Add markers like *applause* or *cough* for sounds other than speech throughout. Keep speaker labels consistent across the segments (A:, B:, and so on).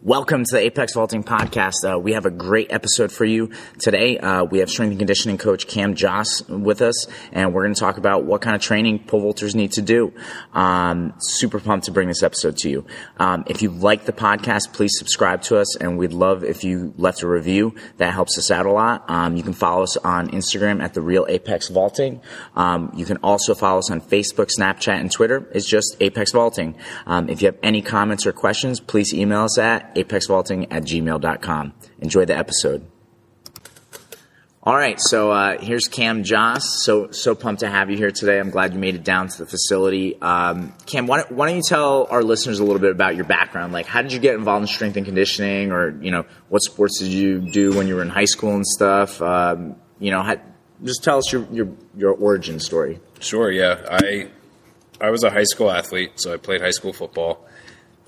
A: Welcome to the Apex Vaulting Podcast. Uh, we have a great episode for you today. Uh, we have strength and conditioning coach Cam Josse with us, and we're going to talk about what kind of training pole vaulters need to do. Um, super pumped to bring this episode to you. Um, if you like the podcast, please subscribe to us, and we'd love if you left a review. That helps us out a lot. Um, you can follow us on Instagram at the Real Apex Vaulting. Um, you can also follow us on Facebook, Snapchat, and Twitter. It's just Apex Vaulting. Um, if you have any comments or questions, please email us at apexvaulting at gmail.com. Enjoy the episode. All right, so uh, here's Cam Josse. So so pumped to have you here today. I'm glad you made it down to the facility. Um, Cam, why don't, why don't you tell our listeners a little bit about your background? Like, how did you get involved in strength and conditioning, or you know, what sports did you do when you were in high school and stuff? Um, you know, how, just tell us your, your your origin story.
B: Sure. Yeah, I I was a high school athlete, so I played high school football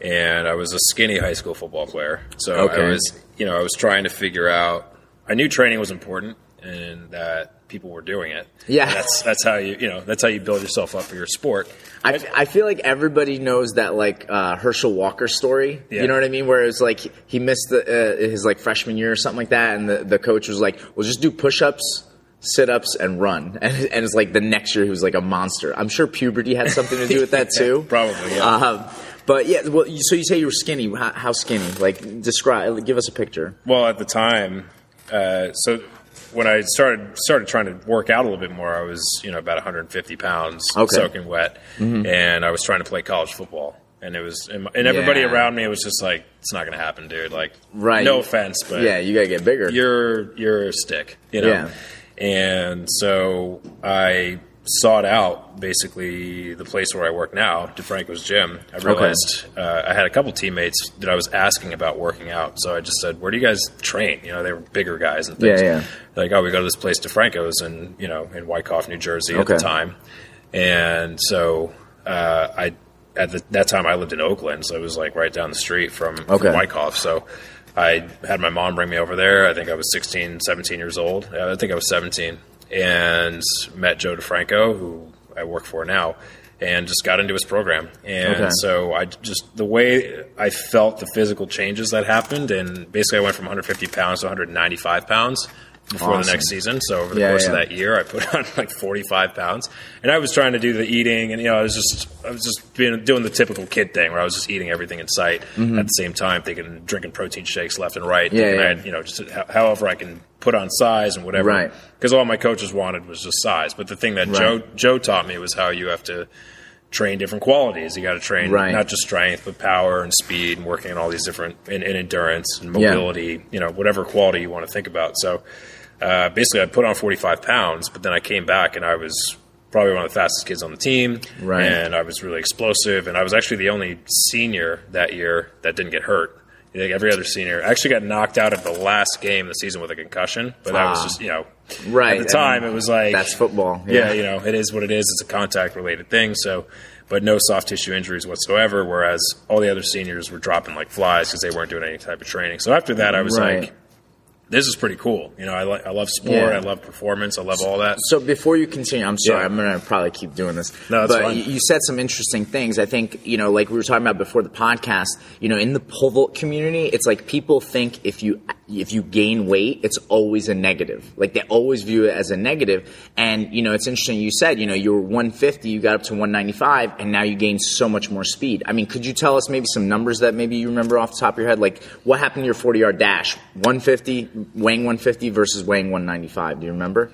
B: and I was a skinny high school football player. So okay. I was, you know, I was trying to figure out. I knew training was important and that people were doing it.
A: Yeah,
B: and that's that's how you, you know, that's how you build yourself up for your sport.
A: I, I feel like everybody knows that like uh, Herschel Walker story. Yeah. You know what I mean? Where it's like he missed the, uh, his like freshman year or something like that, and the, the coach was like, "Well, just do push-ups." sit-ups and run *laughs* and, and it's like the next year he was like a monster i'm sure puberty had something to do with that *laughs* too
B: probably yeah. Um,
A: but yeah, well, so you say you were skinny. How, how skinny? Like, describe. Give us a picture.
B: Well, at the time, uh, so when I started started trying to work out a little bit more, I was you know about 150 pounds, okay. soaking wet, mm-hmm. and I was trying to play college football. And it was, and everybody yeah. around me was just like, "It's not going to happen, dude." Like, right? No offense, but
A: yeah, you got to get bigger.
B: You're you're a stick, you know. Yeah. And so I sought out basically the place where I work now, DeFranco's gym. I realized okay. uh, I had a couple teammates that I was asking about working out. So I just said, "Where do you guys train?" You know, they were bigger guys and things. Yeah, yeah. Like, oh, we go to this place, DeFranco's, and you know, in Wyckoff, New Jersey okay. at the time. And so uh, I at the, that time I lived in Oakland, so it was like right down the street from, okay. from Wyckoff. So I had my mom bring me over there. I think I was 16, 17 years old. I think I was 17 and met Joe DeFranco, who I work for now, and just got into his program. And okay. so I just the way I felt the physical changes that happened, and basically I went from 150 pounds to 195 pounds before awesome. the next season. So over the yeah, course yeah. of that year, I put *laughs* on like 45 pounds, and I was trying to do the eating, and you know, I was just I was just being, doing the typical kid thing where I was just eating everything in sight mm-hmm. at the same time, thinking drinking protein shakes left and right. Yeah, yeah. Had, you know, just however I can put on size and whatever. Right. Because all my coaches wanted was just size. But the thing that right. Joe Joe taught me was how you have to train different qualities. You got to train right. not just strength, but power and speed, and working on all these different and, and endurance and mobility. Yeah. You know, whatever quality you want to think about. So uh, basically, I put on 45 pounds, but then I came back and I was probably one of the fastest kids on the team. Right. And I was really explosive. And I was actually the only senior that year that didn't get hurt. Like every other senior, I actually got knocked out of the last game of the season with a concussion, but that was just you know,
A: right
B: at the time it was like
A: that's football.
B: Yeah. yeah, you know, it is what it is. It's a contact related thing. So, but no soft tissue injuries whatsoever. Whereas all the other seniors were dropping like flies because they weren't doing any type of training. So after that, I was right. like, this is pretty cool. You know, I, like I love sport, yeah. I love performance, I love all that.
A: So before you continue, I'm sorry, yeah. I'm going to probably keep doing this.
B: No,
A: but
B: fine.
A: you said some interesting things. I think you know, like we were talking about before the podcast. You know, in the pole vault community, it's like people think if you if you gain weight, it's always a negative. Like they always view it as a negative. And you know, it's interesting. You said you know you were 150, you got up to 195, and now you gained so much more speed. I mean, could you tell us maybe some numbers that maybe you remember off the top of your head? Like what happened to your 40 yard dash? 150 weighing 150 versus weighing 195. Do you remember?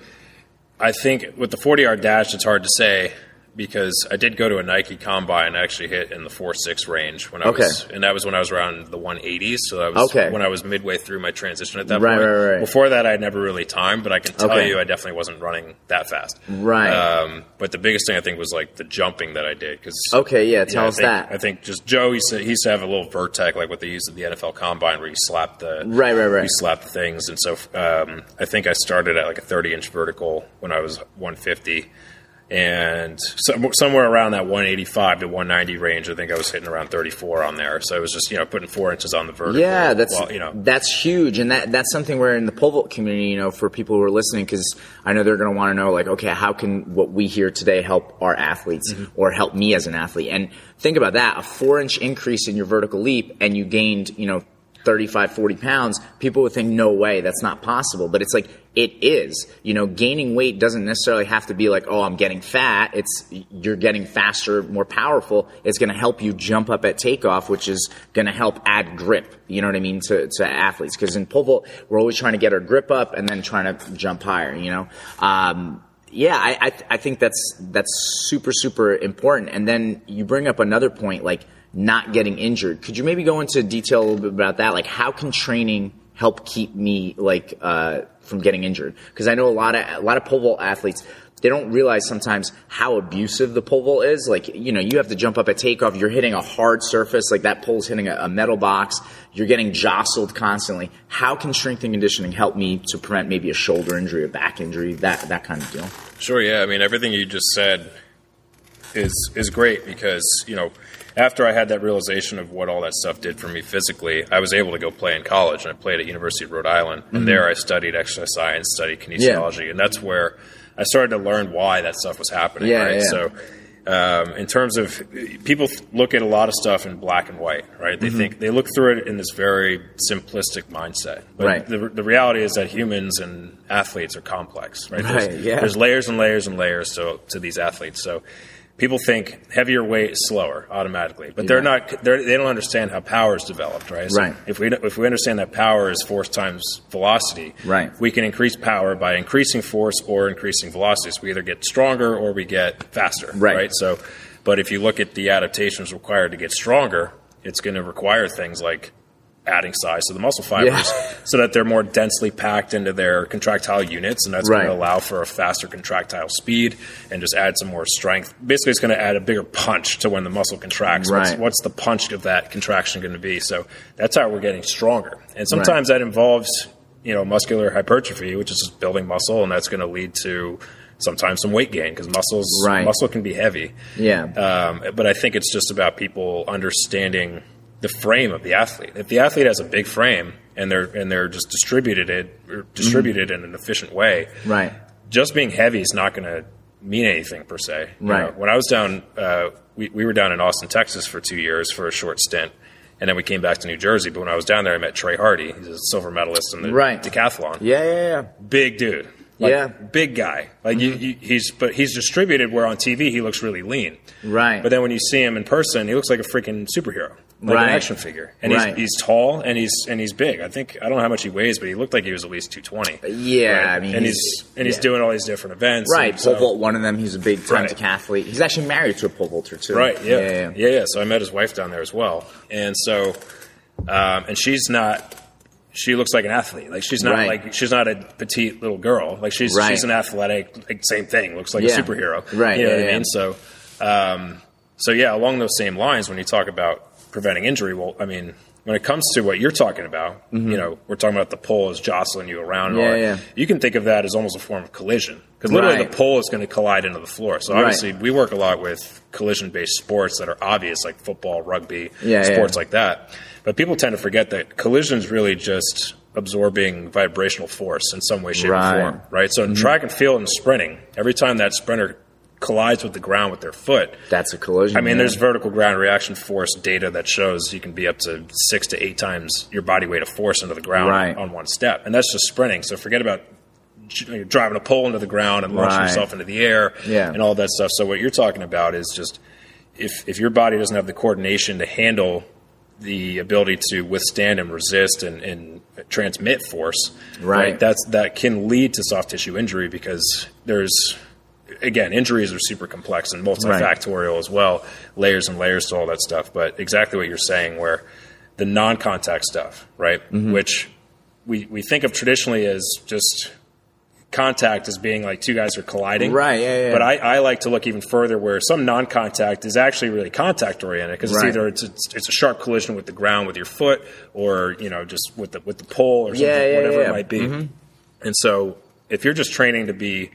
B: I think with the 40 yard dash, it's hard to say because I did go to a Nike combine and actually hit in the four six range when I okay. was, and that was when I was around the 180s. So that was okay. when I was midway through my transition at that
A: right,
B: point.
A: Right, right.
B: Before that, I had never really timed, but I can tell okay. you, I definitely wasn't running that fast.
A: Right.
B: Um, but the biggest thing I think was like the jumping that I did. Because
A: okay, yeah, tell us
B: think,
A: that.
B: I think just Joe, he, said, he used to have a little Vertec like what they use at the NFL combine, where you slap the
A: right, right, right.
B: You slap the things, and so um, I think I started at like a 30 inch vertical when I was 150 and so, somewhere around that 185 to 190 range, I think I was hitting around 34 on there. So it was just you know putting four inches on the vertical.
A: Yeah, that's while, you know that's huge, and that that's something where in the pole vault community, you know, for people who are listening, because I know they're going to want to know like, okay, how can what we hear today help our athletes mm-hmm. or help me as an athlete? And think about that: a four inch increase in your vertical leap, and you gained you know 35, 40 pounds, people would think, no way, that's not possible. But it's like, it is. You know, gaining weight doesn't necessarily have to be like, oh, I'm getting fat. It's, you're getting faster, more powerful. It's going to help you jump up at takeoff, which is going to help add grip. You know what I mean? To, to athletes. Cause in pole vault, we're always trying to get our grip up and then trying to jump higher, you know? Um, yeah, I, I, I think that's, that's super, super important. And then you bring up another point, like, not getting injured. Could you maybe go into detail a little bit about that? Like, how can training help keep me like uh, from getting injured? Because I know a lot of a lot of pole vault athletes they don't realize sometimes how abusive the pole vault is. Like, you know, you have to jump up at takeoff. You're hitting a hard surface, like that pole's hitting a, a, metal box. You're getting jostled constantly. How can strength and conditioning help me to prevent maybe a shoulder injury, a back injury, that that kind of deal?
B: Sure. Yeah. I mean, everything you just said is is great because you know after I had that realization of what all that stuff did for me physically, I was able to go play in college, and I played at University of Rhode Island, and mm-hmm. there I studied exercise science, studied kinesiology, yeah. and that's where I started to learn why that stuff was happening. Yeah, right, yeah. so. Um, in terms of people look at a lot of stuff in black and white, right? They mm-hmm. think they look through it in this very simplistic mindset. But right. the, the reality is that humans and athletes are complex, right?
A: right
B: there's,
A: yeah.
B: there's layers and layers and layers to, to these athletes. So people think heavier weight is slower automatically, but they're not. They're, they do not understand how power is developed, right?
A: So right.
B: If we if we understand that power is force times velocity,
A: right.
B: we can increase power by increasing force or increasing velocity. So we either get stronger or we get faster,
A: right?
B: right? So, but if you look at the adaptations required to get stronger, it's going to require things like adding size to the muscle fibers yeah. so that they're more densely packed into their contractile units, and that's right. going to allow for a faster contractile speed and just add some more strength. Basically, it's going to add a bigger punch to when the muscle contracts.
A: Right.
B: What's, what's, the punch of that contraction going to be? So that's how we're getting stronger. And sometimes right. that involves you know muscular hypertrophy, which is just building muscle, and that's going to lead to sometimes some weight gain because muscles
A: right.
B: muscle can be heavy.
A: Yeah.
B: Um, but I think it's just about people understanding the frame of the athlete. If the athlete has a big frame and they're and they're just distributed it distributed mm-hmm. in an efficient way,
A: right?
B: Just being heavy is not going to mean anything per se.
A: You right.
B: Know, when I was down, uh, we we were down in Austin, Texas, for two years for a short stint, and then we came back to New Jersey. But when I was down there, I met Trey Hardee. He's a silver medalist in the
A: right.
B: decathlon.
A: Yeah, yeah, yeah.
B: Big dude.
A: Like, yeah,
B: big guy. Like mm-hmm. you, you, he's, but he's distributed. Where on TV he looks really lean.
A: Right.
B: But then when you see him in person, he looks like a freaking superhero like
A: right.
B: an action figure, and
A: right.
B: he's, he's tall and he's and he's big. I think I don't know how much he weighs, but he looked like he was at least two twenty.
A: Yeah,
B: right?
A: I mean,
B: and he's, he's and he's doing all these different events.
A: Right,
B: pole
A: so, vault, one of them. He's a big time decathlete. He's actually married to a pole vaulter too.
B: Right. Yeah. Yeah, yeah. yeah, yeah. So I met his wife down there as well, and so um, and she's not. She looks like an athlete. Like she's not
A: right.
B: like she's not a petite little girl. Like she's she's an athletic. Like same thing. Looks like
A: yeah.
B: a superhero.
A: Right.
B: You know
A: what
B: I mean? So. Um, so yeah, along those same lines, when you talk about preventing injury. Well, I mean, when it comes to what you're talking about, mm-hmm. you know, we're talking about the pole is jostling you around.
A: Yeah, yeah.
B: You can think of that as almost a form of collision because literally
A: right.
B: the pole is going to collide into the floor. So obviously, right. we work a lot with collision-based sports that are obvious, like football, rugby,
A: yeah,
B: sports
A: yeah.
B: like that. But people tend to forget that collision is really just absorbing vibrational force in some way, shape,
A: right.
B: or form. Right. So in mm-hmm. track and field and sprinting, every time that sprinter collides with the ground with their foot.
A: That's a collision.
B: I mean, there's vertical ground reaction force data that shows you can be up to six to eight times your body weight of force into the ground
A: right.
B: on one step, and that's just sprinting. So forget about driving a pole into the ground and launching right. yourself into the air
A: yeah.
B: and all that stuff. So what you're talking about is just if if your body doesn't have the coordination to handle the ability to withstand and resist and, and transmit force,
A: right.
B: right? That's that can lead to soft tissue injury because there's again, injuries are super complex and multifactorial right. as well, layers and layers to all that stuff. But exactly what you're saying, where the non-contact stuff, right,
A: mm-hmm.
B: which we we think of traditionally as just contact as being like two guys are colliding.
A: Right, yeah, yeah.
B: But I, I like to look even further where some non-contact is actually really contact oriented because it's either it's, it's, it's, a sharp collision with the ground with your foot or, you know, just with the, with the pole or something,
A: yeah, yeah,
B: whatever it might be.
A: Mm-hmm.
B: And so if you're just training to be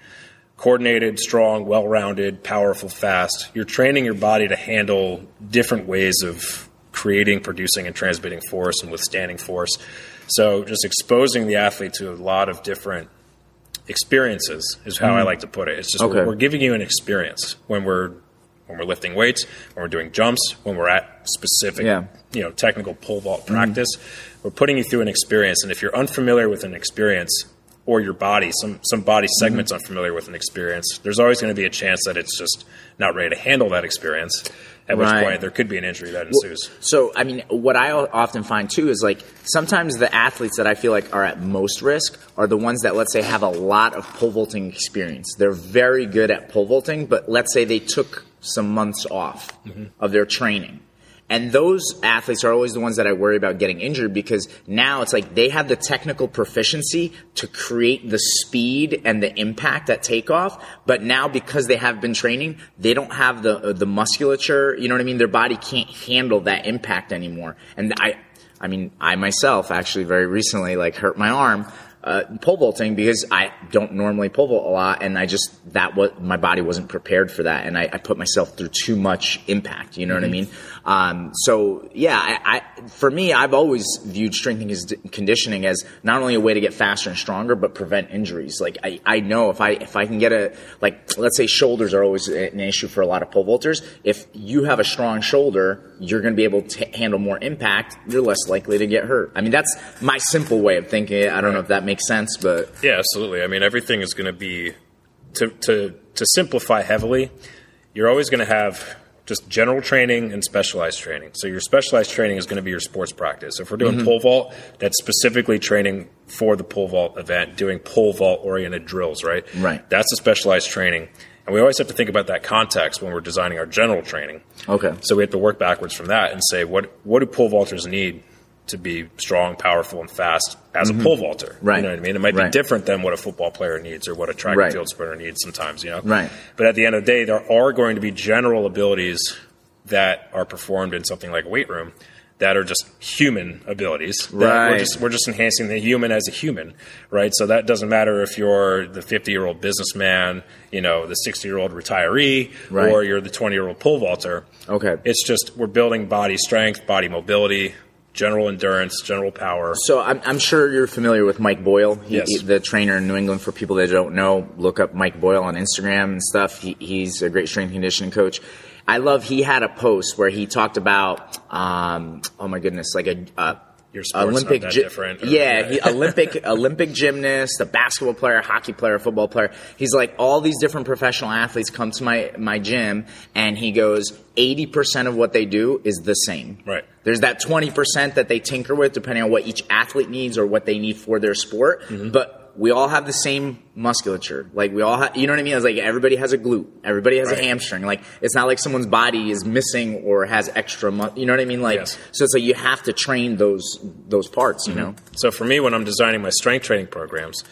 B: coordinated, strong, well rounded, powerful, fast. You're training your body to handle different ways of creating, producing, and transmitting force and withstanding force. So just exposing the athlete to a lot of different experiences is how mm. I like to put it. It's just
A: okay.
B: we're, we're, giving you an experience when we're when we're lifting weights, when we're doing jumps, when we're at specific, yeah. you know, technical pole vault mm-hmm. practice. Mm-hmm. We're putting you through an experience, and if you're unfamiliar with an experience or your body, some some body mm-hmm. segments mm-hmm. unfamiliar with an experience, there's always going to be a chance that it's just not ready to handle that experience at which right. point there could be an injury that ensues.
A: Well, so, I mean, what I often find too is like sometimes the athletes that I feel like are at most risk are the ones that, let's say, have a lot of pole vaulting experience. They're very good at pole vaulting, but let's say they took some months off mm-hmm. of their training and those athletes are always the ones that I worry about getting injured because now it's like they have the technical proficiency to create the speed and the impact at takeoff. But now because they have been training, they don't have the, uh, the musculature. You know what I mean? Their body can't handle that impact anymore. And I, I mean, I myself actually very recently like hurt my arm uh, pole vaulting because I don't normally pole vault a lot, and I just that what my body wasn't prepared for that, and I, I put myself through too much impact. You know mm-hmm. what I mm-hmm. mean? Um, so yeah, I, I, for me, I've always viewed strength and conditioning as not only a way to get faster and stronger, but prevent injuries. Like I, I know if I if I can get a like let's say shoulders are always an issue for a lot of pole vaulters. If you have a strong shoulder, you're going to be able to handle more impact. You're less likely to get hurt. I mean, that's my simple way of thinking. I don't right. know if that makes sense, but
B: yeah, absolutely. I mean, everything is going to be to to to simplify heavily. You're always going to have just general training and specialized training. So your specialized training is going to be your sports practice. If we're doing mm-hmm. pole vault, that's specifically training for the pole vault event, doing pole vault oriented drills, right?
A: Right.
B: That's a specialized training. And we always have to think about that context when we're designing our general training.
A: Okay.
B: So we have to work backwards from that and say, what, what do pole vaulters need to be strong, powerful, and fast as mm-hmm. a pole vaulter.
A: Right.
B: You know what I mean? It might
A: right.
B: be different than what a football player needs or what a track right. and field sprinter needs sometimes, you know?
A: Right.
B: But at the end of the day, there are going to be general abilities that are performed in something like a weight room that are just human abilities.
A: Right.
B: We're just, we're just enhancing the human as a human, right? So that doesn't matter if you're the 50 year old businessman, you know, the 60 year old retiree, right. or you're the 20 year old pole vaulter.
A: Okay.
B: It's just we're building body strength, body mobility, general endurance, general power.
A: So I'm, I'm sure you're familiar with Mike Boyle,
B: he, yes.
A: he, the trainer in New England. For people that don't know, look up Mike Boyle on Instagram and stuff. He, he's a great strength conditioning coach. I love he had a post where he talked about, um, oh my goodness, like a, uh,
B: your Olympic, gi- different.
A: yeah, he, Olympic *laughs* Olympic gymnast, a basketball player, hockey player, football player. He's like all these different professional athletes come to my my gym, and he goes, eighty percent of what they do is the same.
B: Right.
A: There's that twenty percent that they tinker with, depending on what each athlete needs or what they need for their sport, mm-hmm. but we all have the same musculature. Like we all have, you know what I mean? It's like everybody has a glute, everybody has right. a hamstring. Like it's not like someone's body is missing or has extra, mu- you know what I mean? Like yes. so, it's like you have to train those those parts. You mm-hmm. know.
B: So for me, when I'm designing my strength training programs,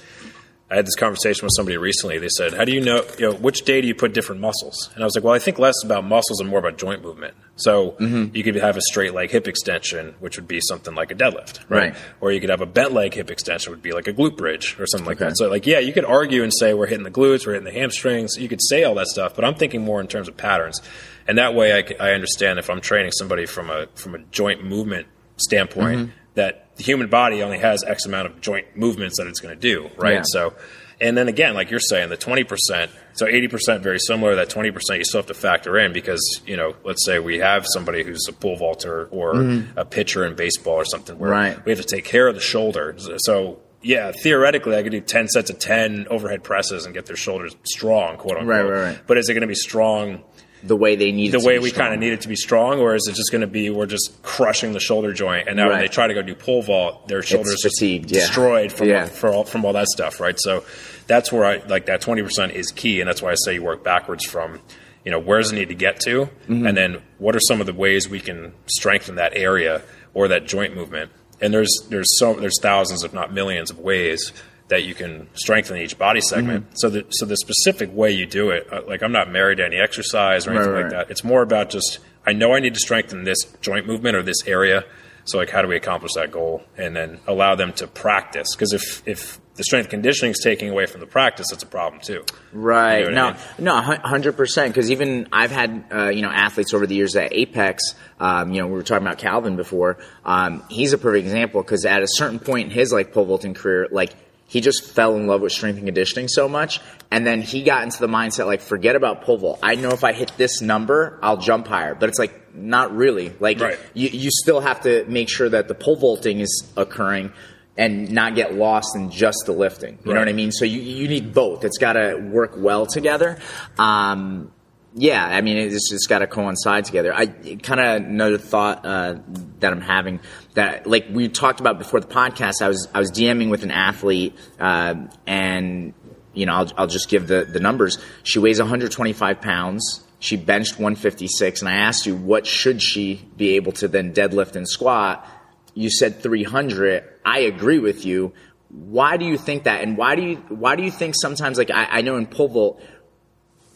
B: I had this conversation with somebody recently. They said, "How do you know? You know, which day do you put different muscles?" And I was like, "Well, I think less about muscles and more about joint movement. So mm-hmm. you could have a straight leg hip extension, which would be something like a deadlift, right?
A: right?
B: Or you could have a bent leg hip extension, would be like a glute bridge or something like okay. that. So, like, yeah, you could argue and say we're hitting the glutes, we're hitting the hamstrings. You could say all that stuff, but I'm thinking more in terms of patterns, and that way I, I understand if I'm training somebody from a from a joint movement standpoint mm-hmm. that the human body only has X amount of joint movements that it's going to do, right?
A: Yeah.
B: So and then again, like you're saying, the 20%, so 80% very similar, that 20% you still have to factor in because, you know, let's say we have somebody who's a pole vaulter or mm-hmm. a pitcher in baseball or something where
A: right.
B: we have to take care of the shoulder. So, yeah, theoretically, I could do 10 sets of 10 overhead presses and get their shoulders strong, quote unquote.
A: Right, right, right.
B: But is it going to be strong?
A: The way they need
B: the way we kind of need it to be strong, or is it just going to be we're just crushing the shoulder joint, and now right. when they try to go do pole vault, their shoulders
A: fatigued,
B: yeah. destroyed from
A: yeah.
B: all, from all that stuff, right? So that's where I like that twenty percent is key, and that's why I say you work backwards from you know where does it need to get to, mm-hmm. and then what are some of the ways we can strengthen that area or that joint movement. And there's there's so there's thousands, if not millions, of ways that you can strengthen each body segment. Mm-hmm. So the so the specific way you do it, uh, like I'm not married to any exercise or anything right, right. like that. It's more about just I know I need to strengthen this joint movement or this area. So like how do we accomplish that goal and then allow them to practice? Because if if the strength conditioning is taking away from the practice, that's a problem too.
A: Right. You know no, I mean? no, hundred percent. Because even I've had uh, you know athletes over the years at Apex. Um, you know, we were talking about Calvin before. Um, he's a perfect example because at a certain point in his like pole vaulting career, like he just fell in love with strength and conditioning so much. And then he got into the mindset like, forget about pole vault. I know if I hit this number, I'll jump higher. But it's like, not really. Like, right. you, you still have to make sure that the pole vaulting is occurring and not get lost in just the lifting. You right. know what I mean? So you, you need both. It's got to work well together. Um, yeah, I mean, it's just got to coincide together. I kind of another thought uh, that I'm having that, like we talked about before the podcast. I was I was DMing with an athlete, uh, and you know, I'll, I'll just give the the numbers. She weighs 125 pounds. She benched 156, and I asked you what should she be able to then deadlift and squat. You said 300. I agree with you. Why do you think that? And why do you why do you think sometimes like I, I know in pole vault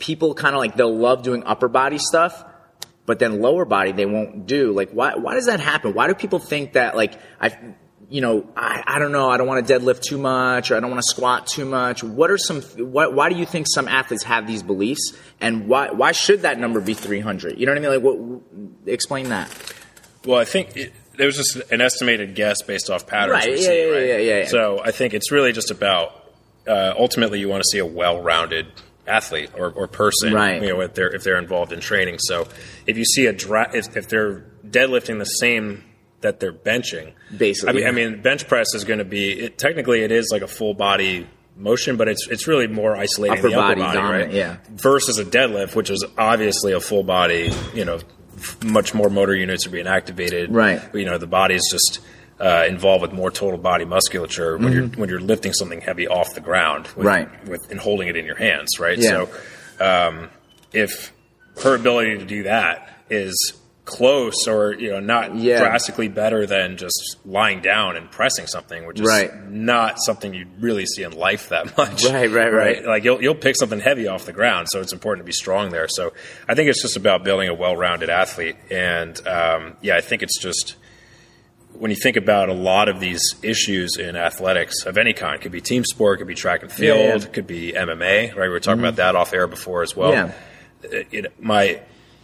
A: people kind of like they'll love doing upper body stuff, but then lower body they won't do. Like why why does that happen? Why do people think that like I you know, I, I don't know, I don't want to deadlift too much or I don't want to squat too much. What are some what why do you think some athletes have these beliefs and why why should that number be 300? You know what I mean? Like what explain that.
B: Well, I think it, there was just an estimated guess based off patterns.
A: Right. Yeah, see, yeah, right? yeah, yeah, yeah,
B: So I think it's really just about uh, ultimately you want to see a well-rounded athlete or, or person,
A: right.
B: you know, if they're if they're involved in training. So if you see a dra- if, if they're deadlifting the same that they're benching,
A: basically,
B: I mean, I mean bench press is going to be it, technically it is like a full body motion, but it's it's really more isolating
A: upper
B: the upper
A: body,
B: body,
A: dominant,
B: right?
A: Yeah.
B: Versus a deadlift, which is obviously a full body, you know, much more motor units are being activated.
A: Right.
B: You know, the body is just uh, involved with more total body musculature when mm-hmm. you're when you're lifting something heavy off the ground, with,
A: right?
B: With and holding it in your hands, right?
A: Yeah.
B: So, um, if her ability to do that is close or you know not
A: yeah.
B: drastically better than just lying down and pressing something, which is
A: right.
B: not something you really see in life that *laughs* much.
A: Right, right, right, right.
B: Like you'll you'll pick something heavy off the ground, so it's important to be strong there. So I think it's just about building a well-rounded athlete, and um, yeah, I think it's just when you think about a lot of these issues in athletics of any kind, it could be team sport, it could be track and field, yeah, yeah. could be MMA, right? We were talking mm-hmm. about that off air before as well.
A: Yeah.
B: It, it, my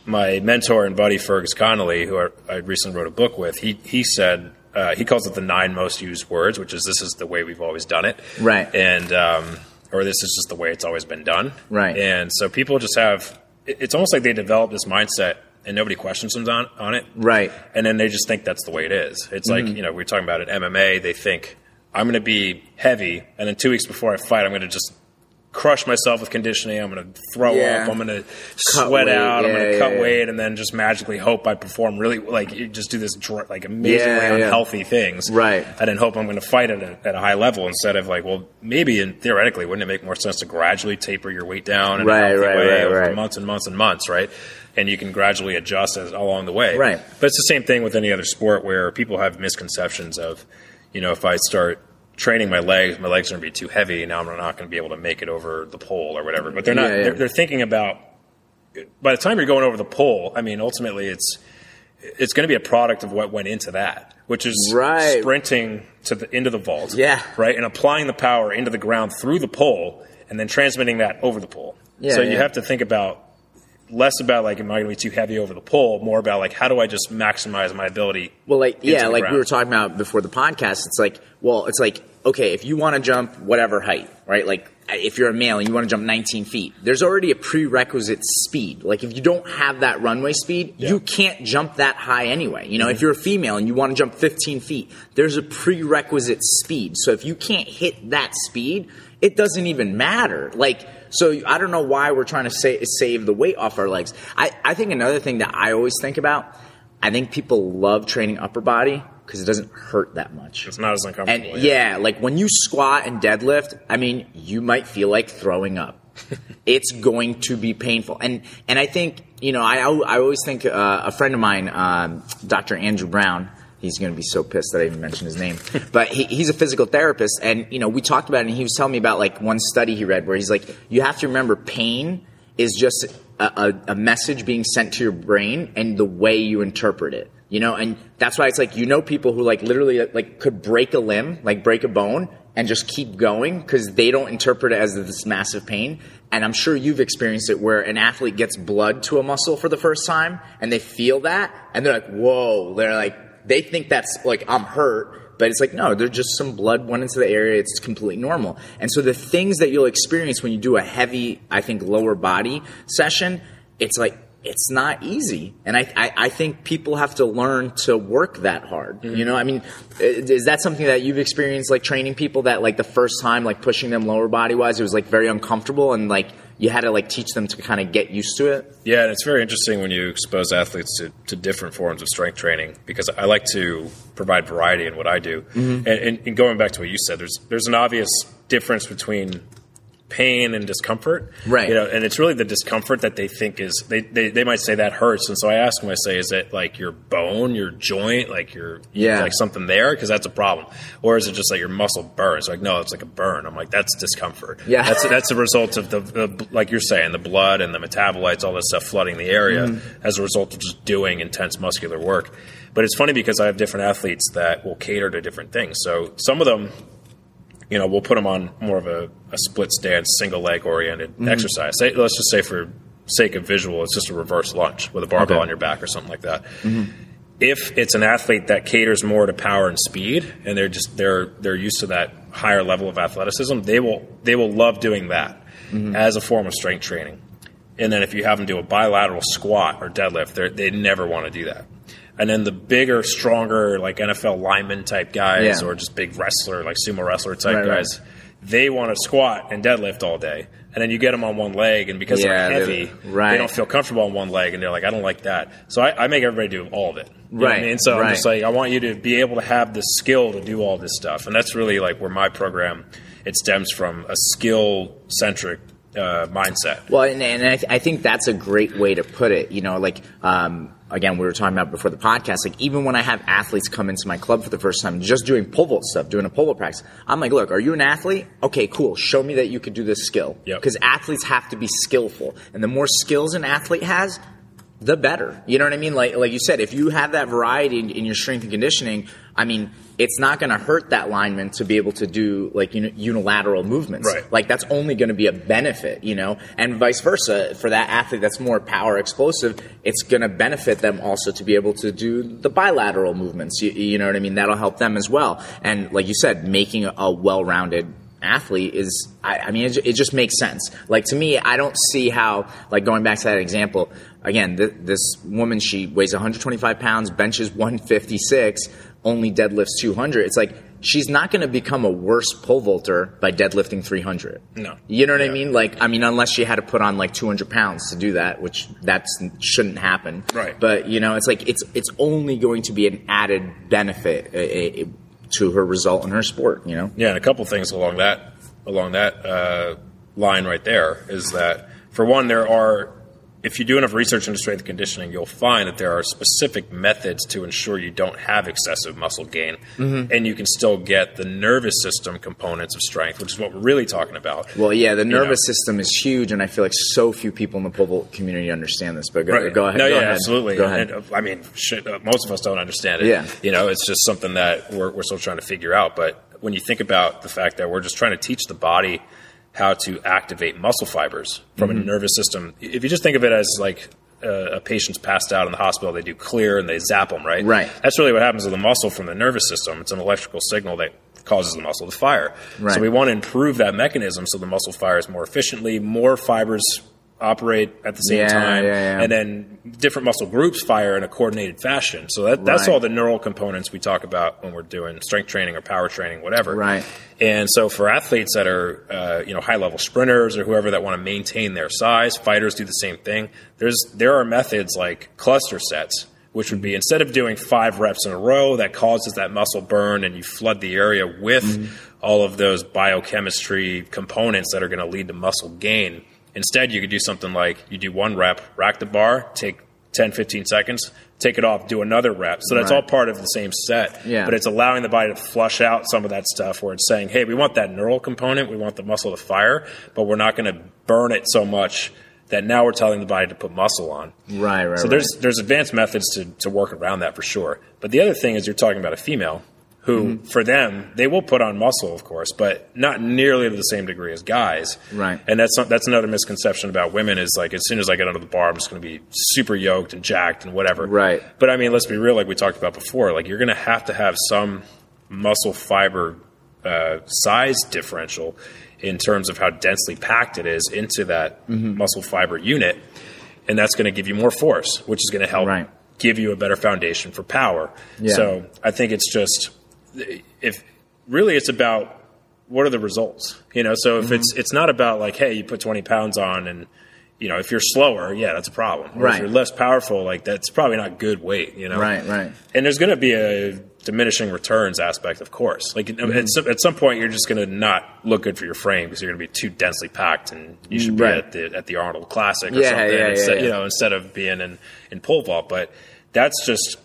B: my mentor and buddy Fergus Connolly, who I, I recently wrote a book with, he he said uh, he calls it the nine most used words, which is this is the way we've always done it,
A: right?
B: And um, or this is just the way it's always been done,
A: right?
B: And so people just have it's almost like they develop this mindset and nobody questions them on, on it.
A: Right.
B: And then they just think that's the way it is. It's mm-hmm. like, you know, we're talking about it MMA, they think I'm going to be heavy, and then two weeks before I fight, I'm going to just crush myself with conditioning. I'm going to throw
A: yeah.
B: up. I'm going to sweat
A: weight.
B: out.
A: Yeah,
B: I'm going to
A: yeah,
B: cut weight, and then just magically hope I perform really like you just do this like amazingly unhealthy things,
A: right?
B: And then hope I'm going to fight at a, at a high level instead of like, well, maybe and theoretically, wouldn't it make more sense to gradually taper your weight down
A: right, right,
B: way
A: right,
B: over
A: right.
B: months and months and months, right? And you can gradually adjust as, along the way.
A: Right.
B: But it's the same thing with any other sport where people have misconceptions of, you know, if I start training my legs, my legs are going to be too heavy. Now I'm not going to be able to make it over the pole or whatever. But they're not.
A: Yeah, yeah.
B: They're, they're thinking about. By the time you're going over the pole, I mean, ultimately, it's it's going to be a product of what went into that, which is
A: right.
B: sprinting to the into the vault,
A: yeah,
B: right, and applying the power into the ground through the pole, and then transmitting that over the pole.
A: Yeah,
B: so
A: yeah.
B: you have to think about less about like am I going to be too heavy over the pole, more about like how do I just maximize my ability.
A: Well, like yeah, like
B: ground.
A: we were talking about before the podcast. It's like well, it's like okay, if you want to jump whatever height, right? Like if you're a male and you want to jump 19 feet, there's already a prerequisite speed. Like if you don't have that runway speed,
B: Yeah.
A: you can't jump that high anyway. You know,
B: Mm-hmm.
A: if you're a female and you want to jump 15 feet, there's a prerequisite speed. So if you can't hit that speed, it doesn't even matter. Like, so I don't know why we're trying to sa- save the weight off our legs. I, I think another thing that I always think about, I think people love training upper body because it doesn't hurt that much.
B: It's not as uncomfortable.
A: And
B: uncomfortable.
A: yeah, like when you squat and deadlift, I mean, you might feel like throwing up. *laughs* it's going to be painful, and and I think you know I I always think uh, a friend of mine, um, Dr. Andrew Brown. He's going to be so pissed that I even mentioned his name, but he, he's a physical therapist, and you know we talked about it, and he was telling me about like one study he read where he's like, you have to remember pain is just a, a, a message being sent to your brain and the way you interpret it. You know and that's why it's like you know people who like literally like could break a limb like break a bone and just keep going because they don't interpret it as this massive pain. And i'm sure you've experienced it where an athlete gets blood to a muscle for the first time and they feel that and they're like whoa. They're like they think that's like i'm hurt but it's like no, there's just some blood went into the area. It's completely normal. And so the things that you'll experience when you do a heavy, I think, lower body session, it's like it's not easy. And I, I, I, think people have to learn to work that hard. Mm-hmm. You know, I mean, is that something that you've experienced, like training people that like the first time, like pushing them lower body wise, it was like very uncomfortable and like you had to like teach them to kind of get used to it?
B: Yeah, and it's very interesting when you expose athletes to, to different forms of strength training because I like to provide variety in what I do. Mm-hmm. And, and, and going back to what you said, there's, there's an obvious difference between pain and discomfort.
A: Right.
B: You know, and it's really the discomfort that they think is they, they, they might say that hurts. And so I ask them, I say, is it like your bone, your joint, like your
A: yeah.
B: like something there? Because that's a problem. Or is it just like your muscle burns? Like, no, it's like a burn. I'm like, that's discomfort.
A: Yeah.
B: That's that's a result of the, the like you're saying, the blood and the metabolites, all this stuff flooding the area mm-hmm. as a result of just doing intense muscular work. But it's funny because I have different athletes that will cater to different things. So some of them you know, we'll put them on more of a, a split stance, single leg oriented mm-hmm. exercise. Say, let's just say for sake of visual, it's just a reverse lunge with a barbell okay. on your back or something like that. Mm-hmm. If it's an athlete that caters more to power and speed, and they're just they're they're used to that higher level of athleticism, they will they will love doing that mm-hmm. as a form of strength training. And then if you have them do a bilateral squat or deadlift, they never want to do that. And then the bigger, stronger, like NFL lineman type guys, yeah. or just big wrestler, like sumo wrestler type right, guys, right. they want to squat and deadlift all day. And then you get them on one leg, and because yeah, they're heavy,
A: right.
B: they don't feel comfortable on one leg, and they're like, I don't like that. So I, I make everybody do all of it.
A: Right.
B: I mean? So I'm just like, I want you to be able to have the skill to do all this stuff, and that's really like where my program it stems from a skill centric uh, mindset.
A: Well, and, and I, th- I, think that's a great way to put it. You know, like um, again, we were talking about before the podcast. Like even when I have athletes come into my club for the first time, just doing pole vault stuff, doing a pole vault practice, I'm like, look, are you an athlete? Okay, cool. Show me that you could do this skill. Because
B: yep.
A: athletes have to be skillful, and the more skills an athlete has, the better. You know what I mean? Like like you said, if you have that variety in, in your strength and conditioning, I mean, it's not going to hurt that lineman to be able to do like unilateral movements.
B: Right.
A: Like that's only going to be a benefit, you know, and vice versa for that athlete that's more power explosive. It's going to benefit them also to be able to do the bilateral movements. You, you know what I mean? That'll help them as well. And like you said, making a well-rounded athlete is I, I mean it, it, just makes sense like to me i don't see how like going back to that example again th- this woman she weighs 125 pounds benches 156 only deadlifts 200 it's like she's not going to become a worse pole vaulter by deadlifting 300
B: no
A: you know what yeah. i mean like i mean unless she had to put on like 200 pounds to do that which that shouldn't happen
B: right
A: but you know it's like it's it's only going to be an added benefit a, a, to her result in her sport. You know.
B: Yeah, and a couple things along that along that uh, line right there is that for one, there are if you do enough research into strength conditioning, you'll find that there are specific methods to ensure you don't have excessive muscle gain, mm-hmm. and you can still get the nervous system components of strength, which is what we're really talking about.
A: Well, yeah, the nervous you know. system is huge, and I feel like so few people in the pole community understand this. But go, right. go ahead.
B: No,
A: go
B: yeah,
A: ahead.
B: absolutely.
A: Go ahead.
B: And, uh, I mean, shit, uh, most of us don't understand it.
A: Yeah.
B: You know, it's just something that we're, we're still trying to figure out. But when you think about the fact that we're just trying to teach the body how to activate muscle fibers from mm-hmm. a nervous system. If you just think of it as like uh, a patient's passed out in the hospital, they do clear and they zap them, right?
A: Right.
B: That's really what happens with the muscle from the nervous system. It's an electrical signal that causes the muscle to fire.
A: Right.
B: So we want to improve that mechanism so the muscle fires more efficiently, more fibers operate at the same
A: yeah,
B: time,
A: yeah, yeah.
B: and then different muscle groups fire in a coordinated fashion. So that, that's
A: right.
B: all the neural components we talk about when we're doing strength training or power training, whatever.
A: Right.
B: And so for athletes that are uh, you know high level sprinters or whoever that want to maintain their size, fighters do the same thing. There's there are methods like cluster sets. Which would be instead of doing five reps in a row that causes that muscle burn and you flood the area with mm-hmm. all of those biochemistry components that are going to lead to muscle gain, Instead, you could do something like you do one rep, rack the bar, take 10, 15 seconds, take it off, do another rep. So that's
A: right.
B: all part of the same set.
A: Yeah.
B: But it's allowing the body to flush out some of that stuff where it's saying, hey, we want that neural component, we want the muscle to fire, but we're not going to burn it so much that now we're telling the body to put muscle on.
A: Right, right.
B: So
A: right.
B: there's there's advanced methods to, to work around that for sure. But the other thing is you're talking about a female who mm-hmm. for them they will put on muscle of course but not nearly to the same degree as guys
A: right
B: and that's that's another misconception about women is like as soon as i get under the bar i'm just going to be super yoked and jacked and whatever
A: right
B: but i mean let's be real like we talked about before like you're going to have to have some muscle fiber uh, size differential in terms of how densely packed it is into that mm-hmm. muscle fiber unit. And that's going to give you more force, which is going to help right. give you a better foundation for power. Yeah. So I think it's just, if really it's about what are the results, you know? So if mm-hmm. it's, it's not about like, hey, you put 20 pounds on and, you know, if you're slower, yeah, that's a problem. Or right. If you're less powerful, like that's probably not good weight, you know?
A: Right, right.
B: And there's going to be a diminishing returns aspect, of course. Like mm-hmm. at, some, at some point, you're just going to not look good for your frame because you're going to be too densely packed, and you should be right. at the at the Arnold Classic or yeah, something, yeah, instead, yeah, you know, instead of being in in pole vault. But that's just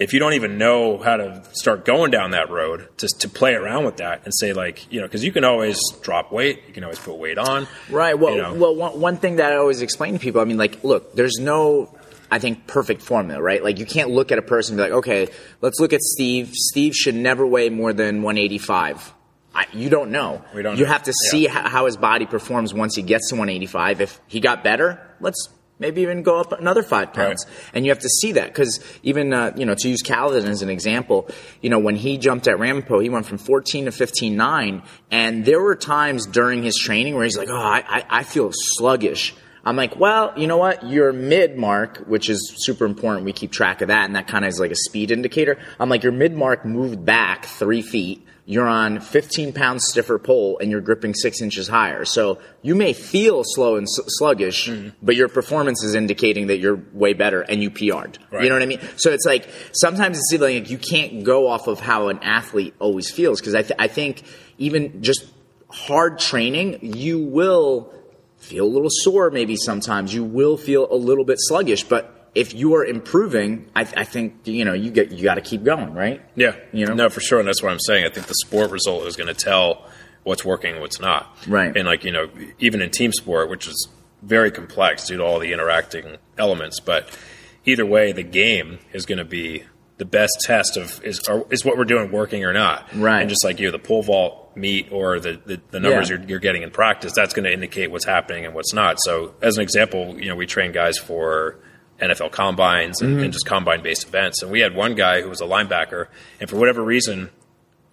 B: if you don't even know how to start going down that road, just to play around with that and say like, you know, because you can always drop weight, you can always put weight on.
A: Right. Well, you know. well, one, one thing that I always explain to people, I mean, like, look, there's no, I think, perfect formula, right? Like, you can't look at a person and be like, okay, let's look at Steve. Steve should never weigh more than 185. I, you don't know.
B: We don't.
A: You
B: know.
A: have to see how his body performs once he gets to 185. If he got better, let's maybe even go up another five pounds. Right. And you have to see that because even, uh, you know, to use Kaladin as an example, you know, when he jumped at Ramapo, he went from 14 to 15.9. And there were times during his training where he's like, oh, I, I feel sluggish. I'm like, well, you know what? Your mid mark, which is super important. We keep track of that. And that kind of is like a speed indicator. I'm like, your mid mark moved back three feet you're on 15 pounds stiffer pole and you're gripping six inches higher. So you may feel slow and sluggish, mm-hmm. but your performance is indicating that you're way better and you PR'd. Right. You know what I mean? So it's like sometimes it's like you can't go off of how an athlete always feels because I, th- I think even just hard training, you will feel a little sore maybe sometimes. You will feel a little bit sluggish, but if you are improving, I, I, think you know you get you got to keep going, right?
B: Yeah,
A: you know,
B: no, for sure, and that's what I'm saying. I think the sport result is going to tell what's working and what's not,
A: right?
B: And like you know, even in team sport, which is very complex due to all the interacting elements, but either way, the game is going to be the best test of is are, is what we're doing working or not,
A: right?
B: And just like you, know, the pole vault meet or the the, the numbers yeah. you're, you're getting in practice, that's going to indicate what's happening and what's not. So, as an example, you know, we train guys for NFL combines and, mm-hmm. and just combine based events. And we had one guy who was a linebacker, and for whatever reason,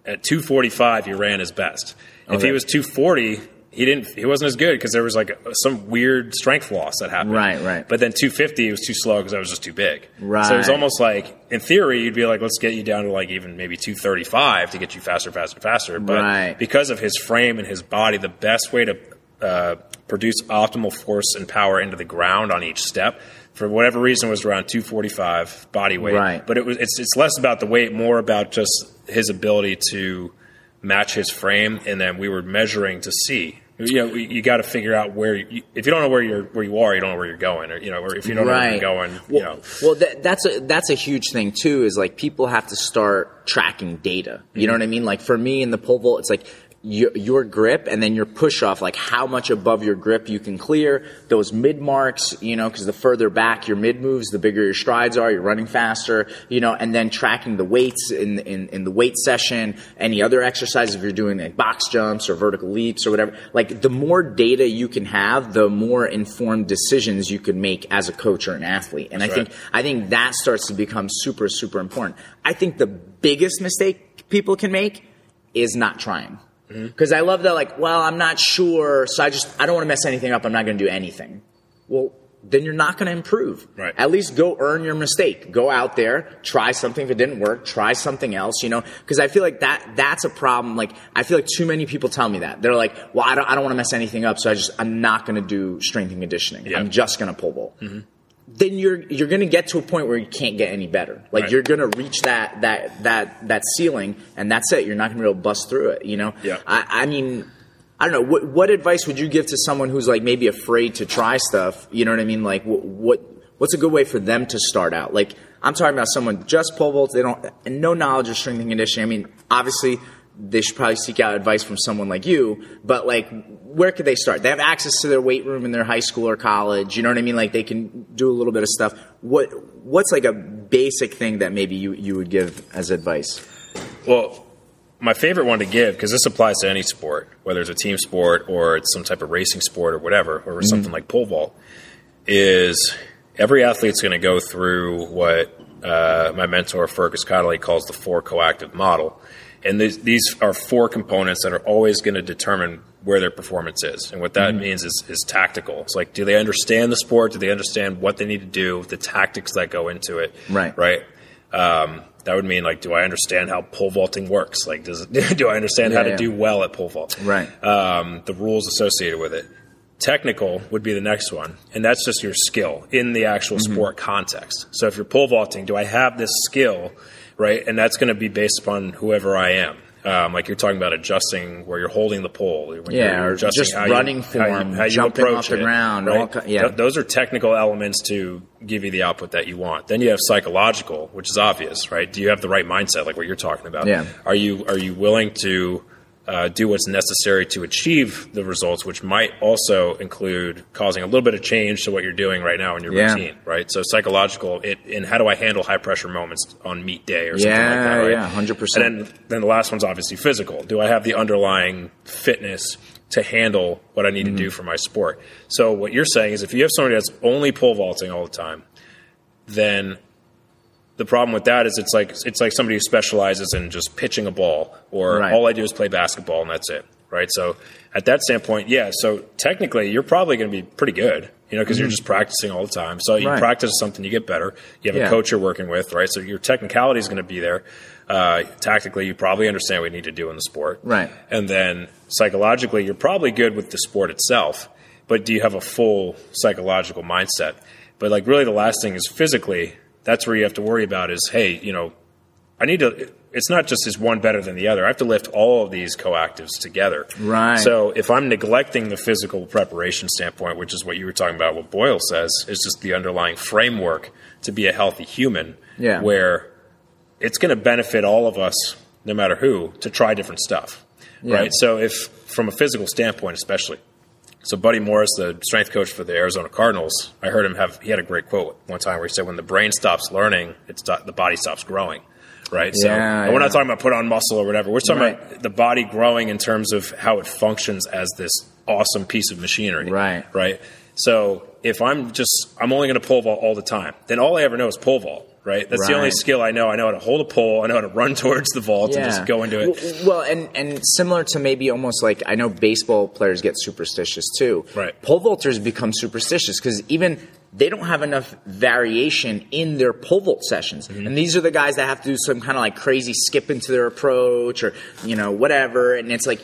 B: at 245 he ran his best. Okay. If he was 240, he didn't. He wasn't as good because there was like some weird strength loss that happened.
A: Right, right.
B: But then 250 he was too slow because I was just too big.
A: Right.
B: So it was almost like, in theory, you'd be like, let's get you down to like even maybe 235 to get you faster, faster, faster. But
A: right.
B: because of his frame and his body, the best way to uh, produce optimal force and power into the ground on each step for whatever reason was around 245 body weight.
A: Right.
B: But it was it's it's less about the weight, more about just his ability to match his frame, and then we were measuring to see. You know, you got to figure out where. You, if you don't know where you're where you are, you don't know where you're going, or you know, or if you don't right. know where you're going,
A: well,
B: you know.
A: Well, that, that's a that's a huge thing too. Is like people have to start tracking data. You mm-hmm. know what I mean? Like for me in the pole vault, it's like your, your, grip and then your push off, like how much above your grip you can clear. Those mid marks, you know, because the further back your mid moves, the bigger your strides are. You're running faster, you know, and then tracking the weights in, in, in the weight session, any other exercises if you're doing like box jumps or vertical leaps or whatever. Like the more data you can have, the more informed decisions you can make as a coach or an athlete. And That's I right. think I think that starts to become super super important. I think the biggest mistake people can make is not trying. Because mm-hmm. I love that, like, well, I'm not sure, so I just, I don't want to mess anything up. I'm not going to do anything. Well, then you're not going to improve.
B: Right.
A: At least go earn your mistake. Go out there, try something. If it didn't work, try something else, you know? Because I feel like that, that's a problem. Like, I feel like too many people tell me that. They're like, well, I don't, I don't want to mess anything up, so I just, I'm not going to do strength and conditioning. I'm just going to pole vault. Mm-hmm then you're you're going to get to a point where you can't get any better. Like right. you're going to reach that that that that ceiling, and that's it. You're not going to be able to bust through it. You know.
B: Yeah.
A: I, I mean. I don't know. What, what advice would you give to someone who's like maybe afraid to try stuff? You know what I mean? Like, what, what what's a good way for them to start out? Like, I'm talking about someone just pole vaults. They don't and no knowledge of strength and conditioning. I mean, obviously, they should probably seek out advice from someone like you. But like, where could they start? They have access to their weight room in their high school or college. You know what I mean? Like they can do a little bit of stuff. What what's like a basic thing that maybe you you would give as advice?
B: Well, my favorite one to give because this applies to any sport, whether it's a team sport or it's some type of racing sport or whatever, or mm-hmm. something like pole vault, is every athlete's going to go through what uh, my mentor Fergus Connolly calls the four coactive model And these, these are four components that are always going to determine where their performance is. And what that mm-hmm. means is, is tactical. It's like, do they understand the sport? Do they understand what they need to do, the tactics that go into it?
A: Right.
B: Right. Um, that would mean like, do I understand how pole vaulting works? Like, does *laughs* do I understand yeah, how to yeah. do well at pole vault?
A: Right.
B: Um, the rules associated with it. Technical would be the next one, and that's just your skill in the actual mm-hmm. sport context. So if you're pole vaulting, do I have this skill, right? And that's going to be based upon whoever I am. Um, like you're talking about adjusting where you're holding the pole.
A: When yeah, you're, adjusting just running you, form, how you, how you jumping off the it, ground. Right? All, yeah,
B: Th- those are technical elements to give you the output that you want. Then you have psychological, which is obvious, right? Do you have the right mindset, like what you're talking about?
A: Yeah.
B: Are you are you willing to uh, do what's necessary to achieve the results, which might also include causing a little bit of change to what you're doing right now in your yeah. routine, right? So psychological, it, and how do I handle high pressure moments on meet day or something
A: yeah,
B: like that, right?
A: Yeah, hundred percent.
B: And then, then the last one's obviously physical. Do I have the underlying fitness to handle what I need mm-hmm. to do for my sport? So what you're saying is, if you have somebody that's only pole vaulting all the time, then the problem with that is it's like it's like somebody who specializes in just pitching a ball or right. all I do is play basketball and that's it right so at that standpoint yeah so technically you're probably going to be pretty good you know because mm-hmm. you're just practicing all the time so you right. practice something you get better you have yeah. a coach you're working with right so your technicality is going to be there uh, tactically you probably understand what you need to do in the sport
A: right
B: and then psychologically you're probably good with the sport itself but do you have a full psychological mindset but like really the last thing is physically that's where you have to worry about is, hey, you know, I need to. It's not just is one better than the other. I have to lift all of these coactives together.
A: Right.
B: So if I'm neglecting the physical preparation standpoint, which is what you were talking about, what Boyle says is just the underlying framework to be a healthy human.
A: Yeah.
B: Where it's going to benefit all of us, no matter who, to try different stuff. Yeah. Right. So if from a physical standpoint, especially, so Buddy Morris, the strength coach for the Arizona Cardinals, I heard him have he had a great quote one time where he said, "When the brain stops learning, it's the body stops growing." Right. So yeah, we're not talking about put on muscle or whatever. We're talking right. about the body growing in terms of how it functions as this awesome piece of machinery.
A: Right.
B: Right. So if I'm just I'm only going to pole vault all the time, then all I ever know is pole vault right? That's right. the only skill I know. I know how to hold a pole. I know how to run *laughs* towards the vault yeah. and just go into
A: it. Well, and and similar to maybe almost like I know baseball players get superstitious too.
B: Right.
A: Pole vaulters become superstitious because even they don't have enough variation in their pole vault sessions. Mm-hmm. And these are the guys that have to do some kind of like crazy skip into their approach or, you know, whatever. And it's like,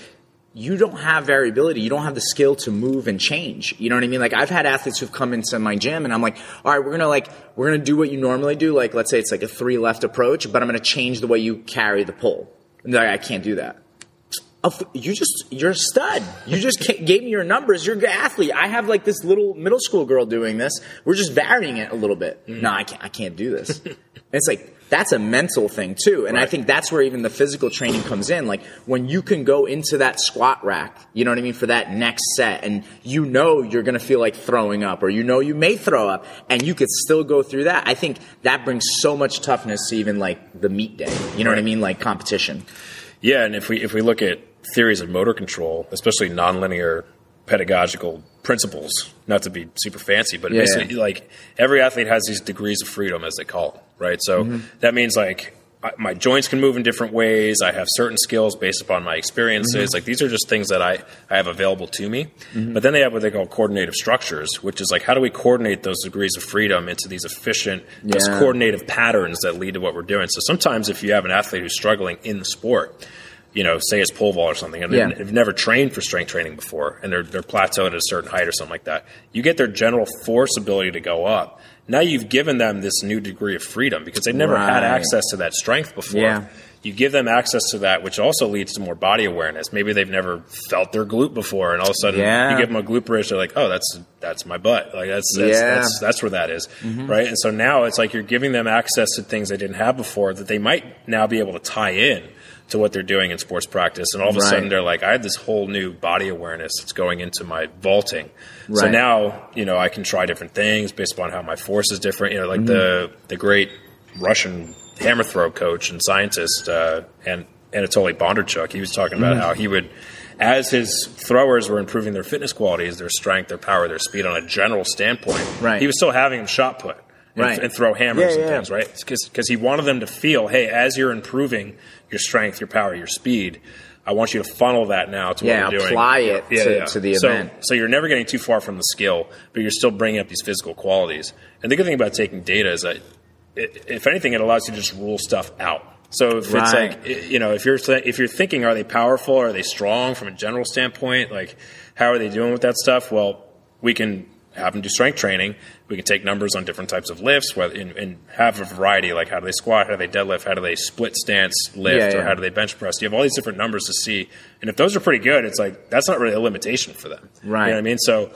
A: you don't have variability. You don't have the skill to move and change. You know what I mean? Like I've had athletes who've come into my gym and I'm like, all right, we're going to like, we're going to do what you normally do. Like, let's say it's like a three left approach, but I'm going to change the way you carry the pole. And like, I can't do that. You just, you're a stud. You just *laughs* gave me your numbers. You're a good athlete. I have like this little middle school girl doing this. We're just varying it a little bit. Mm. No, I can't, I can't do this. *laughs* it's like, that's a mental thing too. And right. I think that's where even the physical training comes in. Like when you can go into that squat rack, you know what I mean, for that next set and you know you're going to feel like throwing up or you know you may throw up and you could still go through that. I think that brings so much toughness to even like the meet day. You know right. what I mean? Like competition.
B: Yeah. And if we, if we look at theories of motor control, especially nonlinear pedagogical principles, not to be super fancy, but yeah, basically yeah. like every athlete has these degrees of freedom as they call it right? So mm-hmm. that means like my joints can move in different ways. I have certain skills based upon my experiences. Mm-hmm. Like these are just things that I, I have available to me. Mm-hmm. But then they have what they call coordinative structures, which is like how do we coordinate those degrees of freedom into these efficient, yeah. those coordinative patterns that lead to what we're doing. So sometimes if you have an athlete who's struggling in the sport, you know, say it's pole vault or something, and yeah. they've never trained for strength training before, and they're they're plateaued at a certain height or something like that, you get their general force ability to go up now you've given them this new degree of freedom because they've never right. had access to that strength before.
A: Yeah.
B: You give them access to that, which also leads to more body awareness. Maybe they've never felt their glute before, and all of a sudden yeah. you give them a glute bridge, they're like, "Oh, that's that's my butt. Like that's that's that's, that's, where that is. Mm-hmm. right?" And so now it's like you're giving them access to things they didn't have before that they might now be able to tie in to what they're doing in sports practice. And all of a right. sudden they're like, I have this whole new body awareness that's going into my vaulting. Right. So now, you know, I can try different things based upon how my force is different. You know, like mm-hmm. the the great Russian hammer throw coach and scientist uh, and Anatoly Bondarchuk, he was talking about mm-hmm. how he would as his throwers were improving their fitness qualities, their strength, their power, their speed on a general standpoint,
A: right.
B: he was still having them shot put and,
A: right.
B: and throw hammers yeah, and things, right? Because he wanted them to feel, hey, as you're improving your strength, your power, your speed, I want you to funnel that now to
A: yeah,
B: what doing.
A: apply it yeah, to, yeah. to, the
B: so,
A: event.
B: So you're never getting too far from the skill, but you're still bringing up these physical qualities. And the good thing about taking data is that, it, if anything, it allows you to just rule stuff out. So if right. it's like you know if you're th- if you're thinking are they powerful are they strong from a general standpoint like how are they doing with that stuff well we can have them do strength training. We can take numbers on different types of lifts, whether and, and, have a variety, like how do they squat, how do they deadlift, how do they split stance lift, yeah, yeah. or how do they bench press. You have all these different numbers to see, and if those are pretty good, it's like that's not really a limitation for them.
A: Right.
B: You know what I mean? So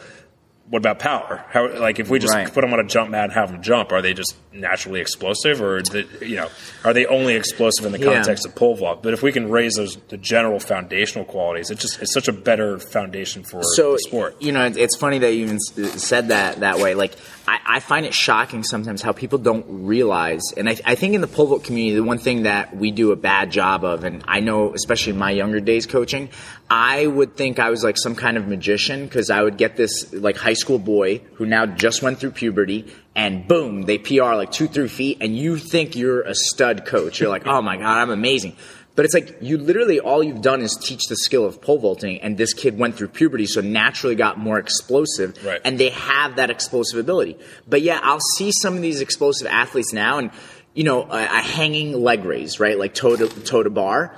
B: what about power? How like if we just right. put them on a jump mat and have them jump, are they just naturally explosive, or the, you know are they only explosive in the context yeah. of pole vault? But if we can raise those the general foundational qualities, it just it's such a better foundation for
A: so,
B: the sport.
A: You know, it's funny that you even said that that way. Like I, I find it shocking sometimes how people don't realize, and I, I think in the pole vault community, the one thing that we do a bad job of, and I know especially in my younger days coaching, I would think I was like some kind of magician because I would get this like high school boy who now just went through puberty and boom, they PR like two, three feet and you think you're a stud coach. You're like, oh my God, I'm amazing. But it's like you literally all you've done is teach the skill of pole vaulting, and this kid went through puberty, so naturally got more explosive,
B: right.
A: and they have that explosive ability. But yeah, I'll see some of these explosive athletes now, and you know, a, a hanging leg raise, right, like toe to toe to bar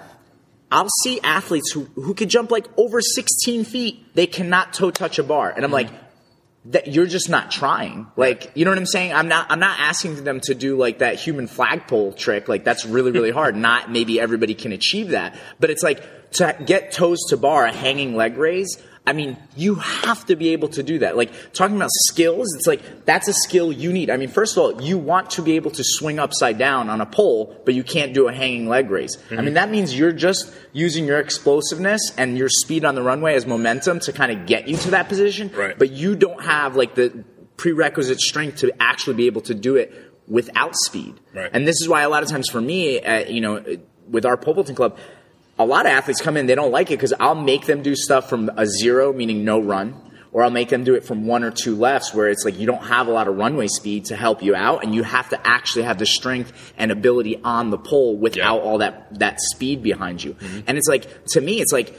A: I'll see athletes who, who could jump like over 16 feet. They cannot toe touch a bar. And I'm mm-hmm. like, that you're just not trying. Like, you know what I'm saying? I'm not, I'm not asking them to do like that human flagpole trick. Like that's really, really hard. *laughs* Not maybe everybody can achieve that, but it's like to get toes to bar, a hanging leg raise. I mean, you have to be able to do that. Like talking about skills, it's like that's a skill you need. I mean, first of all, you want to be able to swing upside down on a pole, but you can't do a hanging leg raise. Mm-hmm. I mean, that means you're just using your explosiveness and your speed on the runway as momentum to kind of get you to that position.
B: Right.
A: But you don't have like the prerequisite strength to actually be able to do it without speed.
B: Right.
A: And this is why a lot of times for me, uh, you know, with our pole vaulting club, a lot of athletes come in, they don't like it because I'll make them do stuff from a zero, meaning no run, or I'll make them do it from one or two lefts where it's like you don't have a lot of runway speed to help you out and you have to actually have the strength and ability on the pole without yeah. all that, that speed behind you. Mm-hmm. And it's like, to me, it's like,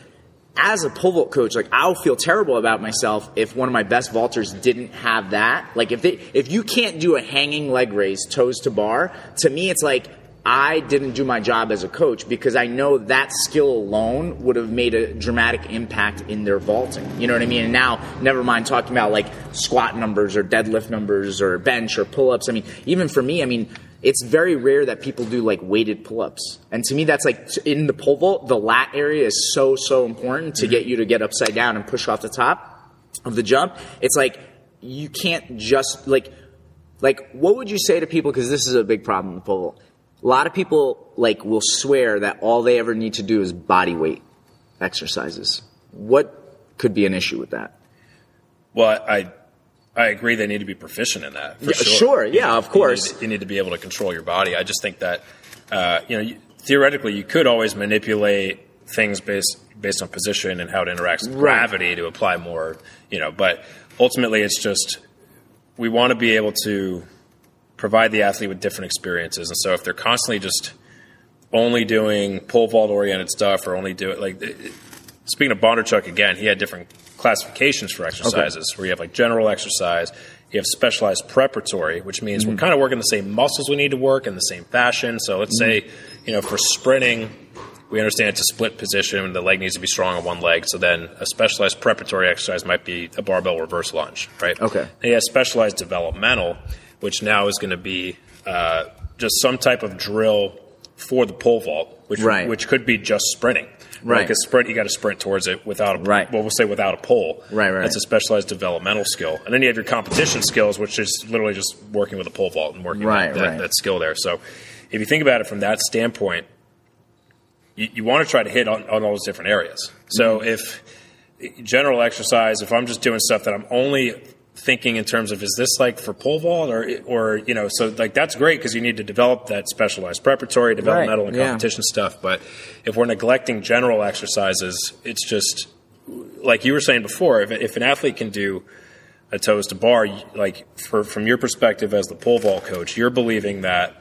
A: as a pole vault coach, like I'll feel terrible about myself if one of my best vaulters didn't have that. Like if they, if you can't do a hanging leg raise toes to bar, to me it's like I didn't do my job as a coach because I know that skill alone would have made a dramatic impact in their vaulting. You know what I mean? And now, never mind talking about like squat numbers or deadlift numbers or bench or pull ups. I mean, even for me, I mean, it's very rare that people do like weighted pull ups. And to me, that's like in the pole vault, the lat area is so, so important to mm-hmm. get you to get upside down and push off the top of the jump. It's like you can't just like, like, what would you say to people? Because this is a big problem in the pole vault a lot of people like will swear that all they ever need to do is body weight exercises. What could be an issue with that?
B: Well, I I agree they need to be proficient in that.
A: Yeah,
B: sure.
A: sure. yeah, of course.
B: You need, you need, to be able to control your body. I just think that uh, you know you, theoretically you could always manipulate things based based on position and how it interacts with right. gravity to apply more. You know, but ultimately it's just we want to be able to provide the athlete with different experiences. And so if they're constantly just only doing pole vault oriented stuff or only do it like speaking of Bondarchuk again, he had different classifications for exercises okay. where you have like general exercise, you have specialized preparatory, which means mm-hmm. we're kind of working the same muscles we need to work in the same fashion. So let's mm-hmm. say, you know, for sprinting, we understand it's a split position. The leg needs to be strong on one leg. So then a specialized preparatory exercise might be a barbell reverse lunge, right?
A: Okay. And
B: he has specialized developmental, which now is going to be uh, just some type of drill for the pole vault, which
A: right.
B: which could be just sprinting.
A: Right.
B: Like a sprint, you got to sprint towards it without a
A: right.
B: well, we'll say without a pole.
A: Right, right.
B: That's a specialized developmental skill, and then you have your competition skills, which is literally just working with a pole vault and working
A: right,
B: that,
A: right.
B: that skill there. So, if you think about it from that standpoint, you, you want to try to hit on, on all those different areas. So, mm-hmm. if general exercise, if I'm just doing stuff that I'm only thinking in terms of is this like for pole vault or or you know so like that's great because you need to develop that specialized preparatory developmental
A: right,
B: and competition yeah. stuff but if we're neglecting general exercises it's just like you were saying before if, if an athlete can do a toes to bar, like for, from your perspective as the pole vault coach, you're believing that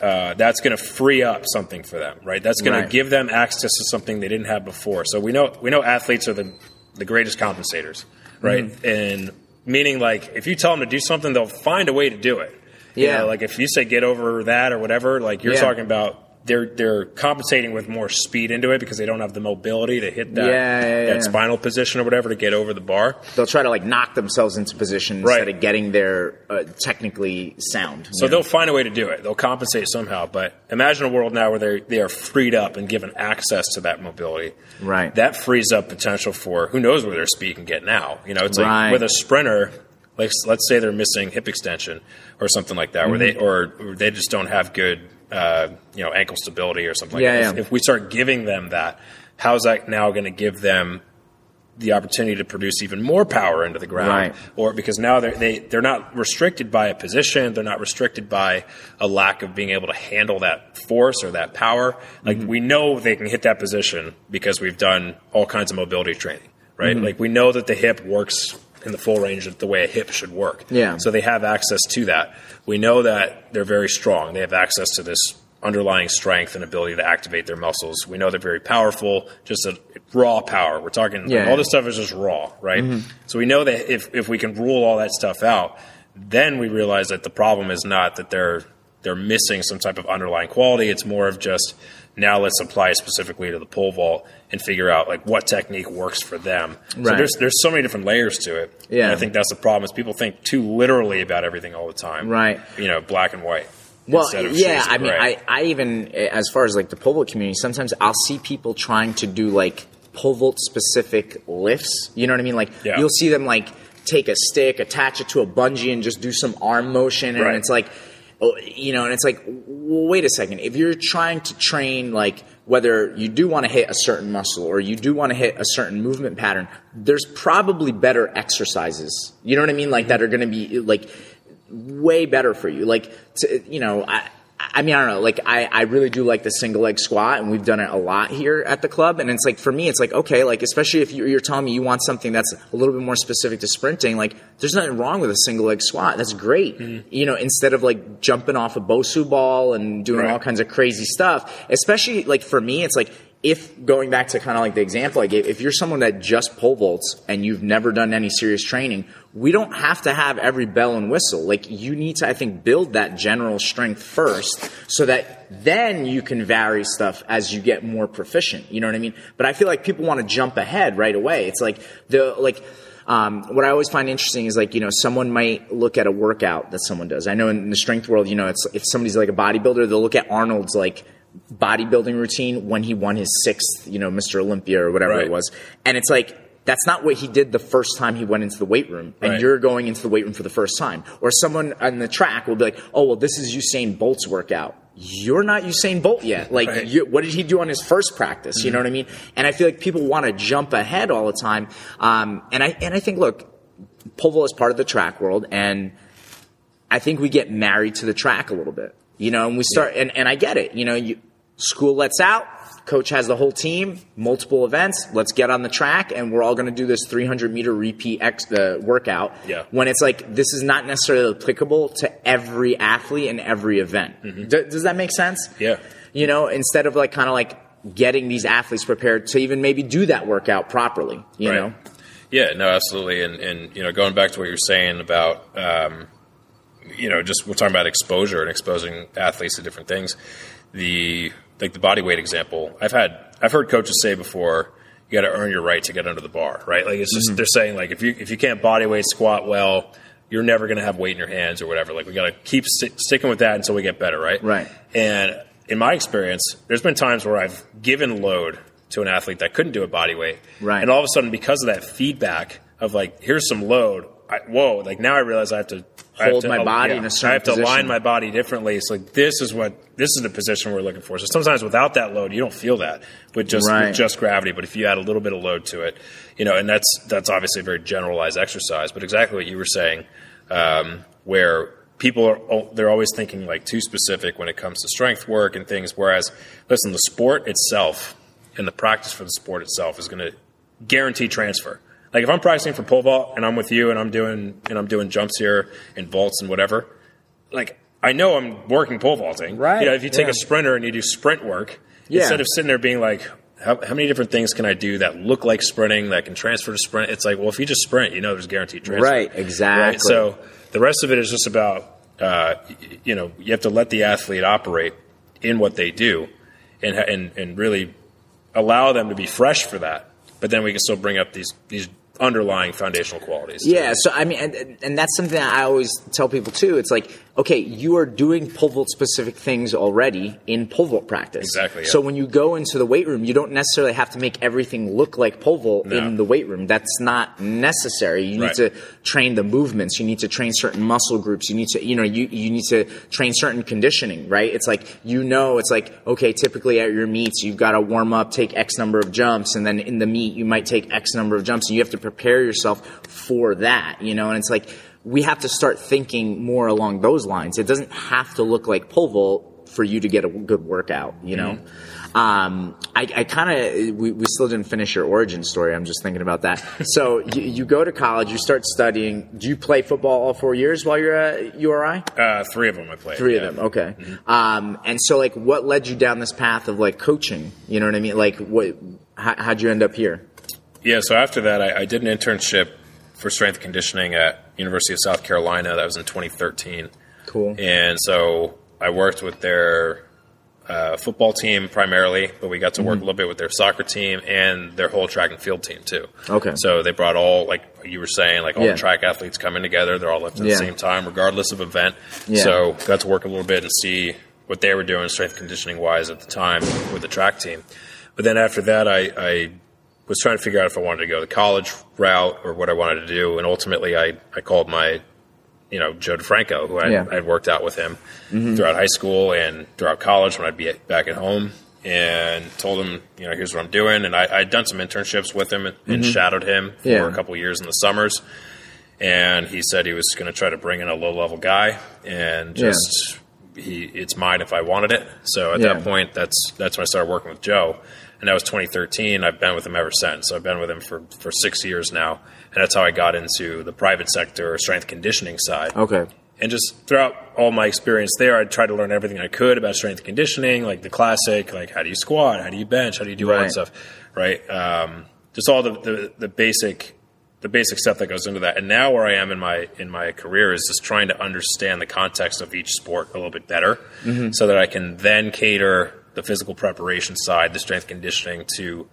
B: uh, that's going to free up something for them, right? That's going right. to give them access to something they didn't have before. So we know we know athletes are the the greatest compensators, right? Mm-hmm. And meaning like if you tell them to do something, they'll find a way to do it. Yeah. You know, like if you say get over that or whatever, like you're yeah. talking about they're they're compensating with more speed into it because they don't have the mobility to hit that yeah, yeah, that spinal position or whatever to get over the bar.
A: They'll try to like knock themselves into position right. instead of getting there uh, technically sound.
B: So they'll find a way to do it. They'll compensate somehow. But imagine a world now where they they are freed up and given access to that mobility.
A: Right.
B: That frees up potential for who knows where their speed can get now. You know, it's like right. with a sprinter. Like let's say they're missing hip extension or something like that, mm-hmm. where they or, or they just don't have good uh, you know ankle stability or something like yeah, that. Yeah. If, if, we start giving them that, how's that now going to give them the opportunity to produce even more power into the ground? Right. Or because now they're, they they're not restricted by a position, they're not restricted by a lack of being able to handle that force or that power. Like mm-hmm. we know they can hit that position because we've done all kinds of mobility training, right? Mm-hmm. Like we know that the hip works in the full range of the way a hip should work.
A: Yeah.
B: So they have access to that. We know that they're very strong. They have access to this underlying strength and ability to activate their muscles. We know they're very powerful, just a raw power. We're talking yeah, all yeah. this stuff is just raw, right? Mm-hmm. So we know that if if we can rule all that stuff out, then we realize that the problem is not that they're they're missing some type of underlying quality. It's more of just now let's apply specifically to the pole vault and figure out like what technique works for them. Right. So there's there's so many different layers to it. Yeah. And I think that's the problem is people think too literally about everything all the time.
A: Right.
B: You know, black and white.
A: Well, yeah, I mean, I, I even, as far as like the pole vault community, sometimes I'll see people trying to do like pole vault specific lifts. You know what I mean? Like, yeah. you'll see them like take a stick, attach it to a bungee, and just do some arm motion. And right. it's like, Oh, you know, and it's like, well, wait a second. If you're trying to train, like, whether you do want to hit a certain muscle or you do want to hit a certain movement pattern, there's probably better exercises. You know what I mean? Like, that are going to be, like, way better for you. Like, to, you know, I, I mean, I don't know. Like, I, I really do like the single leg squat, and we've done it a lot here at the club. And it's like, for me, it's like, okay, like, especially if you're, you're telling me you want something that's a little bit more specific to sprinting, like, there's nothing wrong with a single leg squat. That's great. Mm-hmm. You know, instead of like jumping off a Bosu ball and doing right. all kinds of crazy stuff, especially like for me, it's like, if going back to kind of like the example I gave, if you're someone that just pole vaults and you've never done any serious training, we don't have to have every bell and whistle. Like you need to, I think, build that general strength first so that then you can vary stuff as you get more proficient. You know what I mean? But I feel like people want to jump ahead right away. It's like the, like, um, what I always find interesting is like, you know, someone might look at a workout that someone does. I know in the strength world, you know, it's, if somebody's like a bodybuilder, they'll look at Arnold's like, bodybuilding routine when he won his sixth, you know, Mr. Olympia or whatever right. it was. And it's like, that's not what he did the first time he went into the weight room. And right. you're going into the weight room for the first time. Or someone on the track will be like, oh, well, this is Usain Bolt's workout. You're not Usain Bolt yet. Like, right. you, what did he do on his first practice? Mm-hmm. You know what I mean? And I feel like people want to jump ahead all the time. Um, and I, and I think, look, pole is part of the track world. And I think we get married to the track a little bit. You know, and we start, yeah. and, and I get it. You know, you, school lets out, coach has the whole team, multiple events. Let's get on the track, and we're all going to do this 300 meter repeat ex, uh, workout.
B: Yeah.
A: When it's like this is not necessarily applicable to every athlete in every event. Mm-hmm. D- does that make sense?
B: Yeah.
A: You know, instead of like kind of like getting these athletes prepared to even maybe do that workout properly. You right. know.
B: Yeah. No. Absolutely. And and you know, going back to what you're saying about. Um, you know, just we're talking about exposure and exposing athletes to different things. The like the body weight example. I've had I've heard coaches say before, you got to earn your right to get under the bar, right? Like it's just mm-hmm. they're saying like if you if you can't body weight squat well, you're never going to have weight in your hands or whatever. Like we got to keep st- sticking with that until we get better, right?
A: Right.
B: And in my experience, there's been times where I've given load to an athlete that couldn't do a body weight,
A: right?
B: And all of a sudden, because of that feedback of like, here's some load, I, whoa, like now I realize I have to
A: hold my body yeah, in a certain
B: I have to
A: position.
B: align my body differently. It's like this is what this is the position we're looking for. So sometimes without that load, you don't feel that with just right. with just gravity. But if you add a little bit of load to it, you know, and that's that's obviously a very generalized exercise. But exactly what you were saying, um, where people are they're always thinking like too specific when it comes to strength work and things. Whereas, listen, the sport itself and the practice for the sport itself is going to guarantee transfer. Like if I'm practicing for pole vault and I'm with you and I'm doing and I'm doing jumps here and vaults and whatever, like I know I'm working pole vaulting.
A: Right.
B: You know, if you take
A: Yeah.
B: a sprinter and you do sprint work,
A: Yeah.
B: instead of sitting there being like, how, how many different things can I do that look like sprinting that can transfer to sprint? It's like, well, if you just sprint, you know, there's guaranteed transfer.
A: Right, exactly.
B: Right? So the rest of it is just about, uh, you know, you have to let the athlete operate in what they do, and and and really allow them to be fresh for that. But then we can still bring up these these underlying foundational qualities.
A: Yeah, so I mean, and, and that's something that I always tell people too. It's like, okay, you are doing pole vault specific things already in pole vault practice.
B: Exactly, yeah.
A: So when you go into the weight room, you don't necessarily have to make everything look like pole vault
B: No.
A: in the weight room. That's not necessary. You need
B: Right.
A: to train the movements. You need to train certain muscle groups. You need to, you know, you, you need to train certain conditioning, right? It's like, you know, it's like, okay, typically at your meets, you've got to warm up, take X number of jumps, and then in the meet, you might take X number of jumps, and you have to prepare yourself for that, you know, and it's like, we have to start thinking more along those lines. It doesn't have to look like pole vault for you to get a good workout, you know? Um, I, I kind of, we, we still didn't finish your origin story. I'm just thinking about that. *laughs* So you, you go to college, you start studying. Do you play football all four years while you're at URI?
B: Uh, three of them I played.
A: Three
B: yeah.
A: of them, okay. Um, and so, like, what led you down this path of like coaching? You know what I mean? Like, what? How, how'd you end up here?
B: Yeah, so after that, I, I did an internship for strength conditioning at University of South Carolina. That was in 2013.
A: Cool.
B: And so I worked with their uh, football team primarily, but we got to
A: Mm-hmm.
B: work a little bit with their soccer team and their whole track and field team too.
A: Okay.
B: So they brought all, like you were saying, like all
A: Yeah.
B: the track athletes coming together. They're all lifting at
A: Yeah.
B: the same time, regardless of event.
A: Yeah.
B: So got to work a little bit and see what they were doing strength conditioning wise at the time with the track team. But then after that, I, I was trying to figure out if I wanted to go the college route or what I wanted to do. And ultimately, I, I called my, you know, Joe DeFranco, who I
A: Yeah.
B: I'd worked out with him mm-hmm. throughout high school and throughout college when I'd be at, back at home, and told him, you know, here's what I'm doing. And I, I'd done some internships with him and, and mm-hmm. shadowed him for
A: Yeah.
B: a couple years in the summers. And he said he was going to try to bring in a low level guy and
A: Yeah.
B: just he it's mine if I wanted it. So at
A: Yeah.
B: that point, that's that's when I started working with Joe, and that was 2013. I've been with him ever since. So I've been with him for for six years now, and that's how I got into the private sector strength conditioning side.
A: Okay.
B: And just throughout all my experience there, I tried to learn everything I could about strength conditioning, like the classic, like how do you squat, how do you bench, how do you do all that stuff, right? Um, just all the, the the basic the basic stuff that goes into that. And now where I am in my in my career is just trying to understand the context of each sport a little bit better, so that I can then cater the physical preparation side, the strength conditioning, to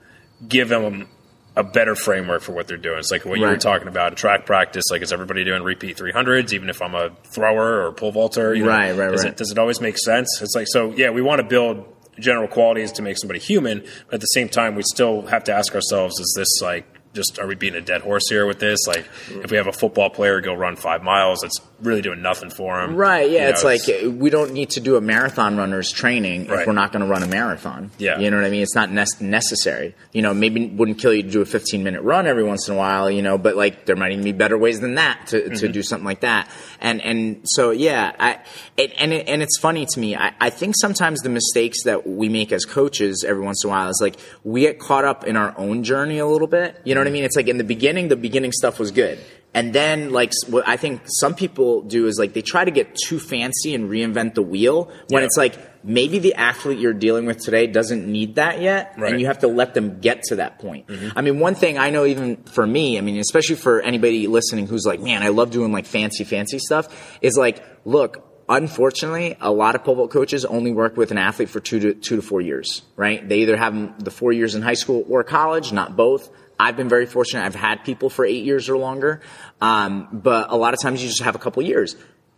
B: give them a better framework for what they're doing. It's like what you were talking about in track practice. Like, is everybody doing repeat 300s, even if I'm a thrower or pole vaulter? You know,
A: Right, right,
B: does
A: right.
B: It, does it always make sense? It's like, so yeah, we want to build general qualities to make somebody human, but at the same time, we still have to ask ourselves, is this like, just are we beating a dead horse here with this? Like, if we have a football player go run five miles, it's really doing nothing for him.
A: Right. Yeah.
B: You
A: it's
B: know,
A: like we don't need to do a marathon runner's training if
B: Right.
A: we're not going to run a marathon.
B: Yeah.
A: You know what I mean? It's not nec- necessary. You know, maybe it wouldn't kill you to do a 15 minute run every once in a while. You know, but like there might even be better ways than that to, to
B: Mm-hmm.
A: do something like that. And and so yeah, I it, and it, and it's funny to me. I, I think sometimes the mistakes that we make as coaches every once in a while is like we get caught up in our own journey a little bit. You know what I mean? It's like in the beginning, the beginning stuff was good. And then, like, what I think some people do is like they try to get too fancy and reinvent the wheel when
B: Yeah.
A: it's like maybe the athlete you're dealing with today doesn't need that yet,
B: Right.
A: and you have to let them get to that point. Mm-hmm. I mean, one thing I know, even for me, I mean, especially for anybody listening who's like, man, I love doing like fancy, fancy stuff, is like, look. Unfortunately, a lot of pole vault coaches only work with an athlete for two to two to four years, right? They either have them the four years in high school or college, not both. I've been very fortunate. I've had people for eight years or longer. Um, but a lot of times you just have a couple years.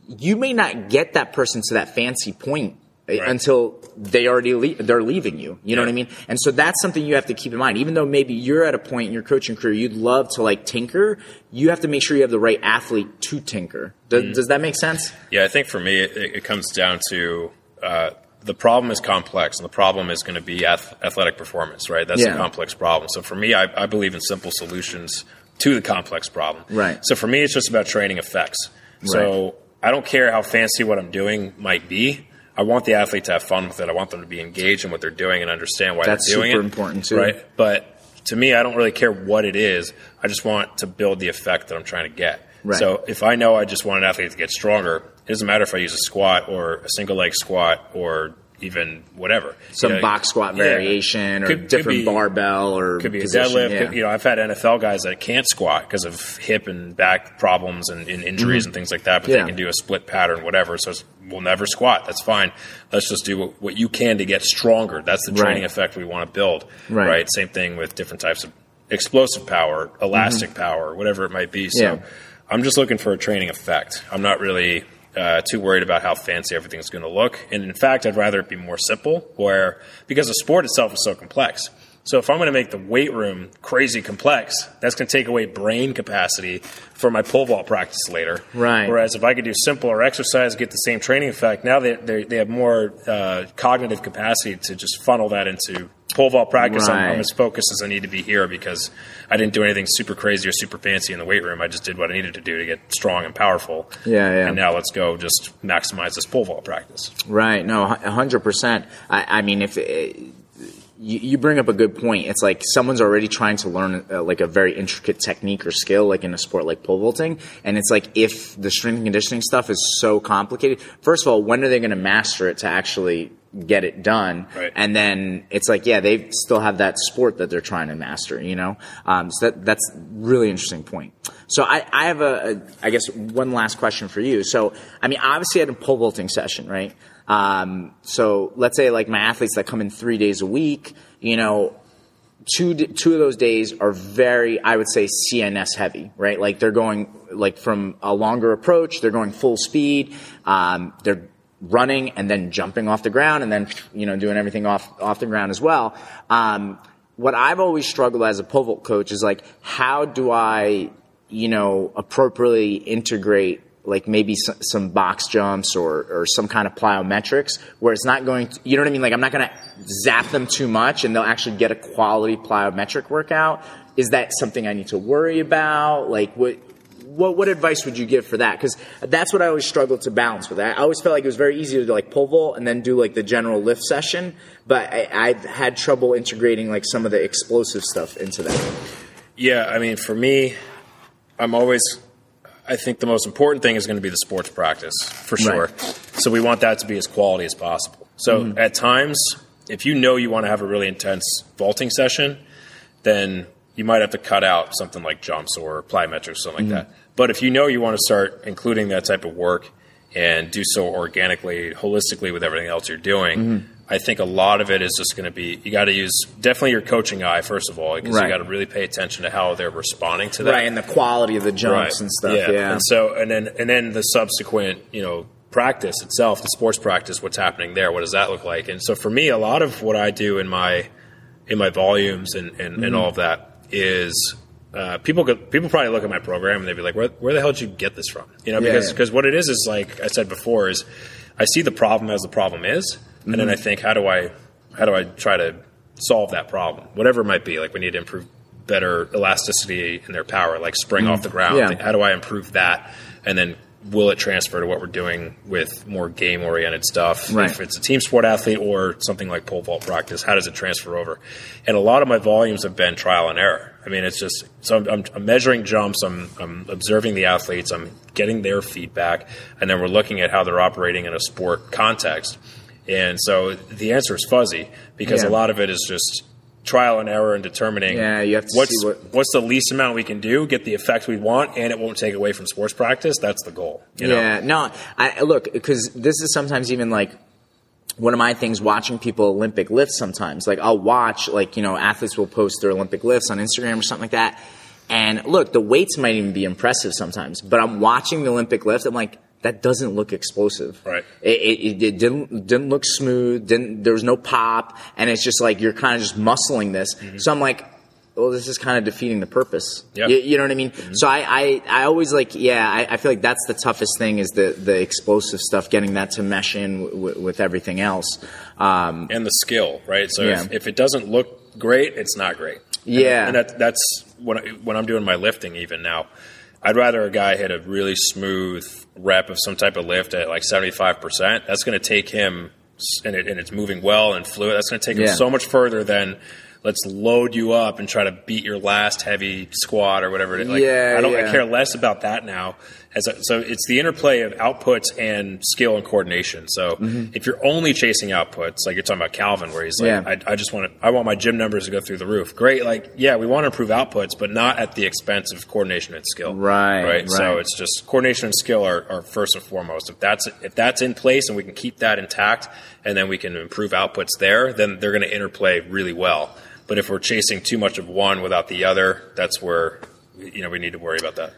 A: You may not get that person to that fancy point uh,
B: Right.
A: until they already le- they're leaving you. You know
B: Yeah.
A: what I mean? And so that's something you have to keep in mind. Even though maybe you're at a point in your coaching career you'd love to like tinker, you have to make sure you have the right athlete to tinker. Does,
B: Mm-hmm.
A: does that make sense?
B: Yeah, I think for me, it, it comes down to uh, the problem is complex, and the problem is going to be ath- athletic performance, right? That's
A: Yeah.
B: a complex problem. So for me, I, I believe in simple solutions to the complex problem.
A: Right.
B: So for me, it's just about training effects. So I don't care how fancy what I'm doing might be. I want the athlete to have fun with it. I want them to be engaged in what they're doing and understand why
A: That's
B: they're doing
A: super
B: it.
A: important, too.
B: Right. But to me, I don't really care what it is. I just want to build the effect that I'm trying to get. Right. So if I know I just want an athlete to get stronger, it doesn't matter if I use a squat or a single leg squat or even whatever.
A: Some you know, box squat yeah, variation or could, different could be, barbell or
B: could be position, a deadlift. Yeah. Could, you know, I've had NFL guys that can't squat because of hip and back problems and, and injuries mm-hmm. and things like that, but yeah. they can do a split pattern, whatever. So we'll never squat. That's fine. Let's just do what, what you can to get stronger. That's the training right. effect we want to build. Right. right. Same thing with different types of explosive power, elastic mm-hmm. power, whatever it might be. So I'm just looking for a training effect. I'm not really uh, too worried about how fancy everything's going to look. And in fact, I'd rather it be more simple, where because the sport itself is so complex. So if I'm going to make the weight room crazy complex, that's going to take away brain capacity for my pole vault practice later.
A: Right.
B: Whereas if I could do simpler exercise, get the same training effect, now they they, they have more uh, cognitive capacity to just funnel that into pole vault practice, right. I'm, I'm, as focused as I need to be here because I didn't do anything super crazy or super fancy in the weight room. I just did what I needed to do to get strong and powerful.
A: Yeah, yeah.
B: And now let's go just maximize this pole vault practice.
A: Right. No, 100%. I, I mean, if. It, you, you bring up a good point. It's like someone's already trying to learn uh, like a very intricate technique or skill, like in a sport like pole vaulting, and it's like if the strength and conditioning stuff is so complicated. First of all, when are they going to master it to actually get it done.
B: Right.
A: And then it's like, yeah, they still have that sport that they're trying to master, you know? Um, so that, that's really interesting point. So I, I have a, a, I guess one last question for you. So, I mean, obviously I had a pole vaulting session, right? Um, so let's say like my athletes that come in three days a week, you know, two two of those days are very I would say CNS heavy, right? Like they're going like from a longer approach, they're going full speed, um, they're running and then jumping off the ground and then you know doing everything off off the ground as well. Um, what I've always struggled as a vault coach is like how do I you know appropriately integrate like maybe some, some box jumps or, or some kind of plyometrics where it's not going to, you know what I mean? Like I'm not going to zap them too much and they'll actually get a quality plyometric workout. Is that something I need to worry about? Like what, what, what advice would you give for that? Because that's what I always struggled to balance with. I always felt like it was very easy to like pole vault and then do like the general lift session, but I, I had trouble integrating like some of the explosive stuff into that.
B: Yeah, I mean, for me, I'm always. I think the most important thing is going to be the sports practice for sure. Right. So we want that to be as quality as possible. So mm-hmm. at times, if you know you want to have a really intense vaulting session, then you might have to cut out something like jumps or plyometrics or something mm-hmm. like that. But if you know you want to start including that type of work and do so organically, holistically with everything else you're doing, mm-hmm. I think a lot of it is just going to be you got to use definitely your coaching eye first of all because right. you got to really pay attention to how they're responding to that,
A: right, and the quality of the jumps right. and stuff. Yeah. yeah,
B: and so and then and then the subsequent you know practice itself, the sports practice, what's happening there, what does that look like? And so for me, a lot of what I do in my in my volumes and and, mm-hmm. and all of that is uh, people could, people probably look at my program and they'd be like, where, where the hell did you get this from? You know, because yeah, because what it is is like I said before is I see the problem as the problem is, mm-hmm. and then I mm-hmm. think how do I how do I try to solve that problem, whatever it might be. Like we need to improve better elasticity in their power, like spring mm-hmm. off the ground. Yeah. How do I improve that, and then will it transfer to what we're doing with more game oriented stuff?
A: Right.
B: If it's a team sport athlete or something like pole vault practice, how does it transfer over? And a lot of my volumes have been trial and error. I mean, it's just so I'm, I'm measuring jumps, I'm, I'm observing the athletes, I'm getting their feedback, and then we're looking at how they're operating in a sport context. And so the answer is fuzzy because yeah. a lot of it is just trial and error and determining
A: yeah, you have to
B: what's,
A: what
B: what's the least amount we can do, get the effect we want, and it won't take away from sports practice. That's the goal.
A: yeah,
B: know?
A: no, I look because this is sometimes even like one of my things watching people Olympic lifts sometimes. Like I'll watch like, you know, athletes will post their Olympic lifts on Instagram or something like that. And look, the weights might even be impressive sometimes, but I'm watching the Olympic lift. I'm like, that doesn't look explosive.
B: Right.
A: It, it, it, didn't didn't look smooth. Didn't there was no pop, and it's just like you're kind of just muscling this. Mm-hmm. So I'm like, well, this is kind of defeating the purpose.
B: Yeah.
A: You, you, know what I mean? Mm-hmm. So I, I, I always like, yeah, I, I, feel like that's the toughest thing is the, the explosive stuff, getting that to mesh in w- w- with everything else. Um,
B: and the skill, right? So yeah. if, if, it doesn't look great, it's not great.
A: Yeah.
B: And, and that, that's when, when I'm doing my lifting even now. I'd rather a guy hit a really smooth rep of some type of lift at like 75%. That's going to take him, and, it, and, it's moving well and fluid. That's going to take him so much further than let's load you up and try to beat your last heavy squat or whatever.
A: Like, yeah,
B: I don't.
A: Yeah.
B: I care less about that now. As a, so it's the interplay of outputs and skill and coordination. So mm-hmm. if you're only chasing outputs, like you're talking about Calvin, where he's like, yeah. I, I, just want to, I want my gym numbers to go through the roof. Great, like yeah, we want to improve outputs, but not at the expense of coordination and skill.
A: Right.
B: Right. right. So it's just coordination and skill are, are first and foremost. If that's if that's in place and we can keep that intact, and then we can improve outputs there, then they're going to interplay really well. But if we're chasing too much of one without the other, that's where you know we need to worry about that.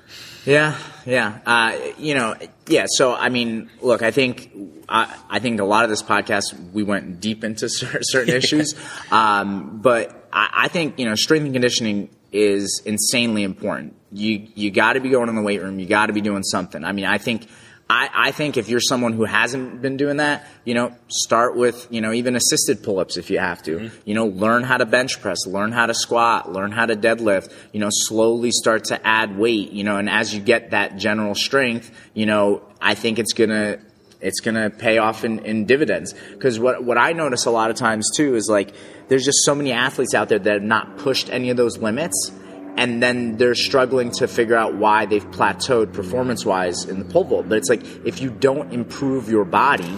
A: Yeah, yeah. Uh, you know, yeah. So, I mean, look, I think I, I, think a lot of this podcast we went deep into *laughs* certain issues, um, but I, I, think you know strength and conditioning is insanely important. You you got to be going in the weight room. You got to be doing something. I mean, I think I, I think if you're someone who hasn't been doing that, you know, start with, you know, even assisted pull-ups if you have to. Mm-hmm. You know, learn how to bench press, learn how to squat, learn how to deadlift, you know, slowly start to add weight, you know, and as you get that general strength, you know, I think it's gonna it's gonna pay off in, in dividends. Because what what I notice a lot of times too is like there's just so many athletes out there that have not pushed any of those limits and then they're struggling to figure out why they've plateaued performance wise in the pole vault. But it's like if you don't improve your body,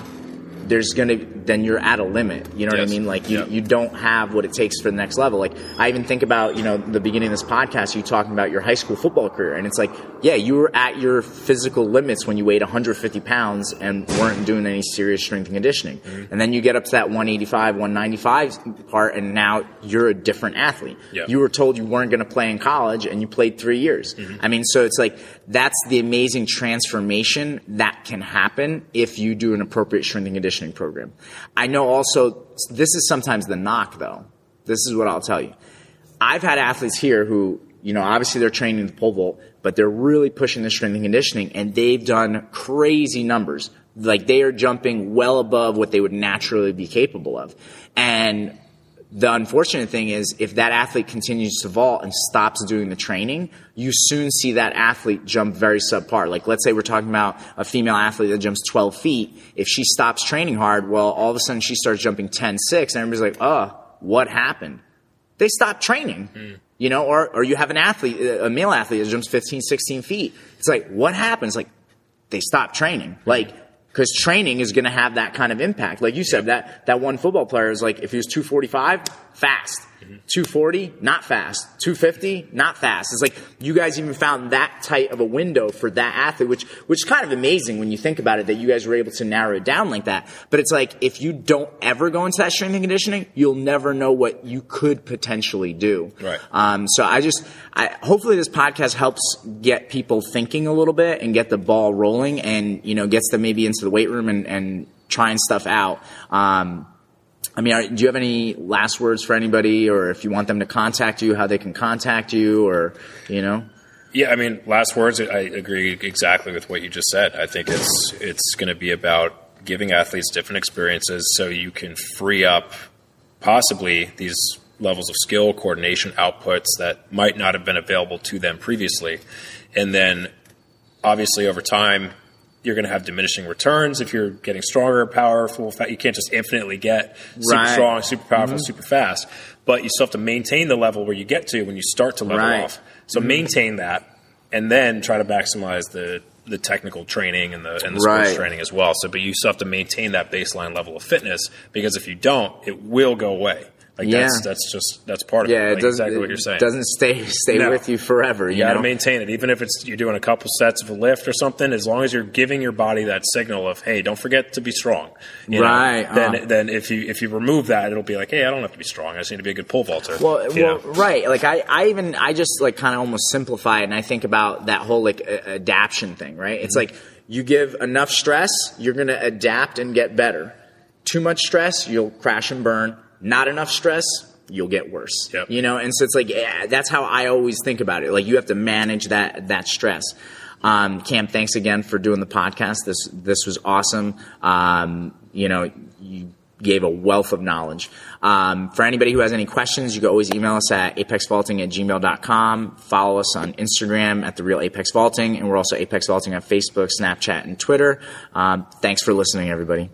A: there's gonna then you're at a limit. You know yes. what I mean? Like you, you don't have what it takes for the next level. Like I even think about, you know, the beginning of this podcast, you talking about your high school football career. And it's like, yeah, you were at your physical limits when you weighed 150 pounds and weren't doing any serious strength and conditioning. Mm-hmm. And then you get up to that 185, 195 part and now you're a different athlete.
B: Yep.
A: You were told you weren't going to play in college and you played three years. Mm-hmm. I mean, so it's like, that's the amazing transformation that can happen if you do an appropriate strength and conditioning program. I know also this is sometimes the knock though. This is what I'll tell you. I've had athletes here who, you know, obviously they're training the pole vault, but they're really pushing the strength and conditioning and they've done crazy numbers. Like they are jumping well above what they would naturally be capable of. And the unfortunate thing is if that athlete continues to vault and stops doing the training, you soon see that athlete jump very subpar. Like let's say we're talking about a female athlete that jumps 12 feet. If she stops training hard, well, all of a sudden she starts jumping 10, 6 and everybody's like, oh, what happened? They stopped training. Mm. You know, or, or you have an athlete, a male athlete that jumps 15, 16 feet. It's like, what happens? Like, they stop training. Mm-hmm. Like, because training is going to have that kind of impact. Like you said, that, that one football player is like, if he was 245, fast. 240, not fast. 250, not fast. It's like you guys even found that tight of a window for that athlete, which which is kind of amazing when you think about it that you guys were able to narrow it down like that. But it's like if you don't ever go into that strength and conditioning, you'll never know what you could potentially do.
B: Right.
A: Um, so I just, I, hopefully this podcast helps get people thinking a little bit and get the ball rolling, and you know gets them maybe into the weight room and, and trying stuff out. Um, I mean, are, do you have any last words for anybody, or if you want them to contact you, how they can contact you, or you know?
B: Yeah, I mean, last words. I agree exactly with what you just said. I think it's it's going to be about giving athletes different experiences, so you can free up possibly these levels of skill, coordination, outputs that might not have been available to them previously, and then obviously over time you're going to have diminishing returns if you're getting stronger, powerful. You can't just infinitely get super
A: right.
B: strong, super powerful, mm-hmm. super fast. But you still have to maintain the level where you get to when you start to level
A: right.
B: off. So mm-hmm. maintain that, and then try to maximize the the technical training and the and the sports training as well. So, but you still have to maintain that baseline level of fitness because if you don't, it will go away. Like yeah. that's that's just that's part of
A: yeah,
B: it. Like
A: it doesn't,
B: exactly what you're saying.
A: Doesn't stay stay no. with you forever. You,
B: you got
A: to
B: maintain it, even if it's you're doing a couple sets of a lift or something. As long as you're giving your body that signal of hey, don't forget to be strong.
A: right.
B: Know, then uh. then if you if you remove that, it'll be like hey, I don't have to be strong. I just need to be a good pole vaulter.
A: Well, well, right. Like I I even I just like kind of almost simplify it, and I think about that whole like a- adaptation thing. Right. It's mm-hmm. like you give enough stress, you're going to adapt and get better. Too much stress, you'll crash and burn. Not enough stress, you'll get worse.
B: Yep.
A: You know, and so it's like yeah, that's how I always think about it. Like you have to manage that that stress. Um, Cam, thanks again for doing the podcast. This this was awesome. Um, you know, you gave a wealth of knowledge. Um, for anybody who has any questions, you can always email us at apexvaulting at gmail.com. Follow us on Instagram at The Real Apex Vaulting, and we're also Apex Vaulting on Facebook, Snapchat, and Twitter. Um, thanks for listening, everybody.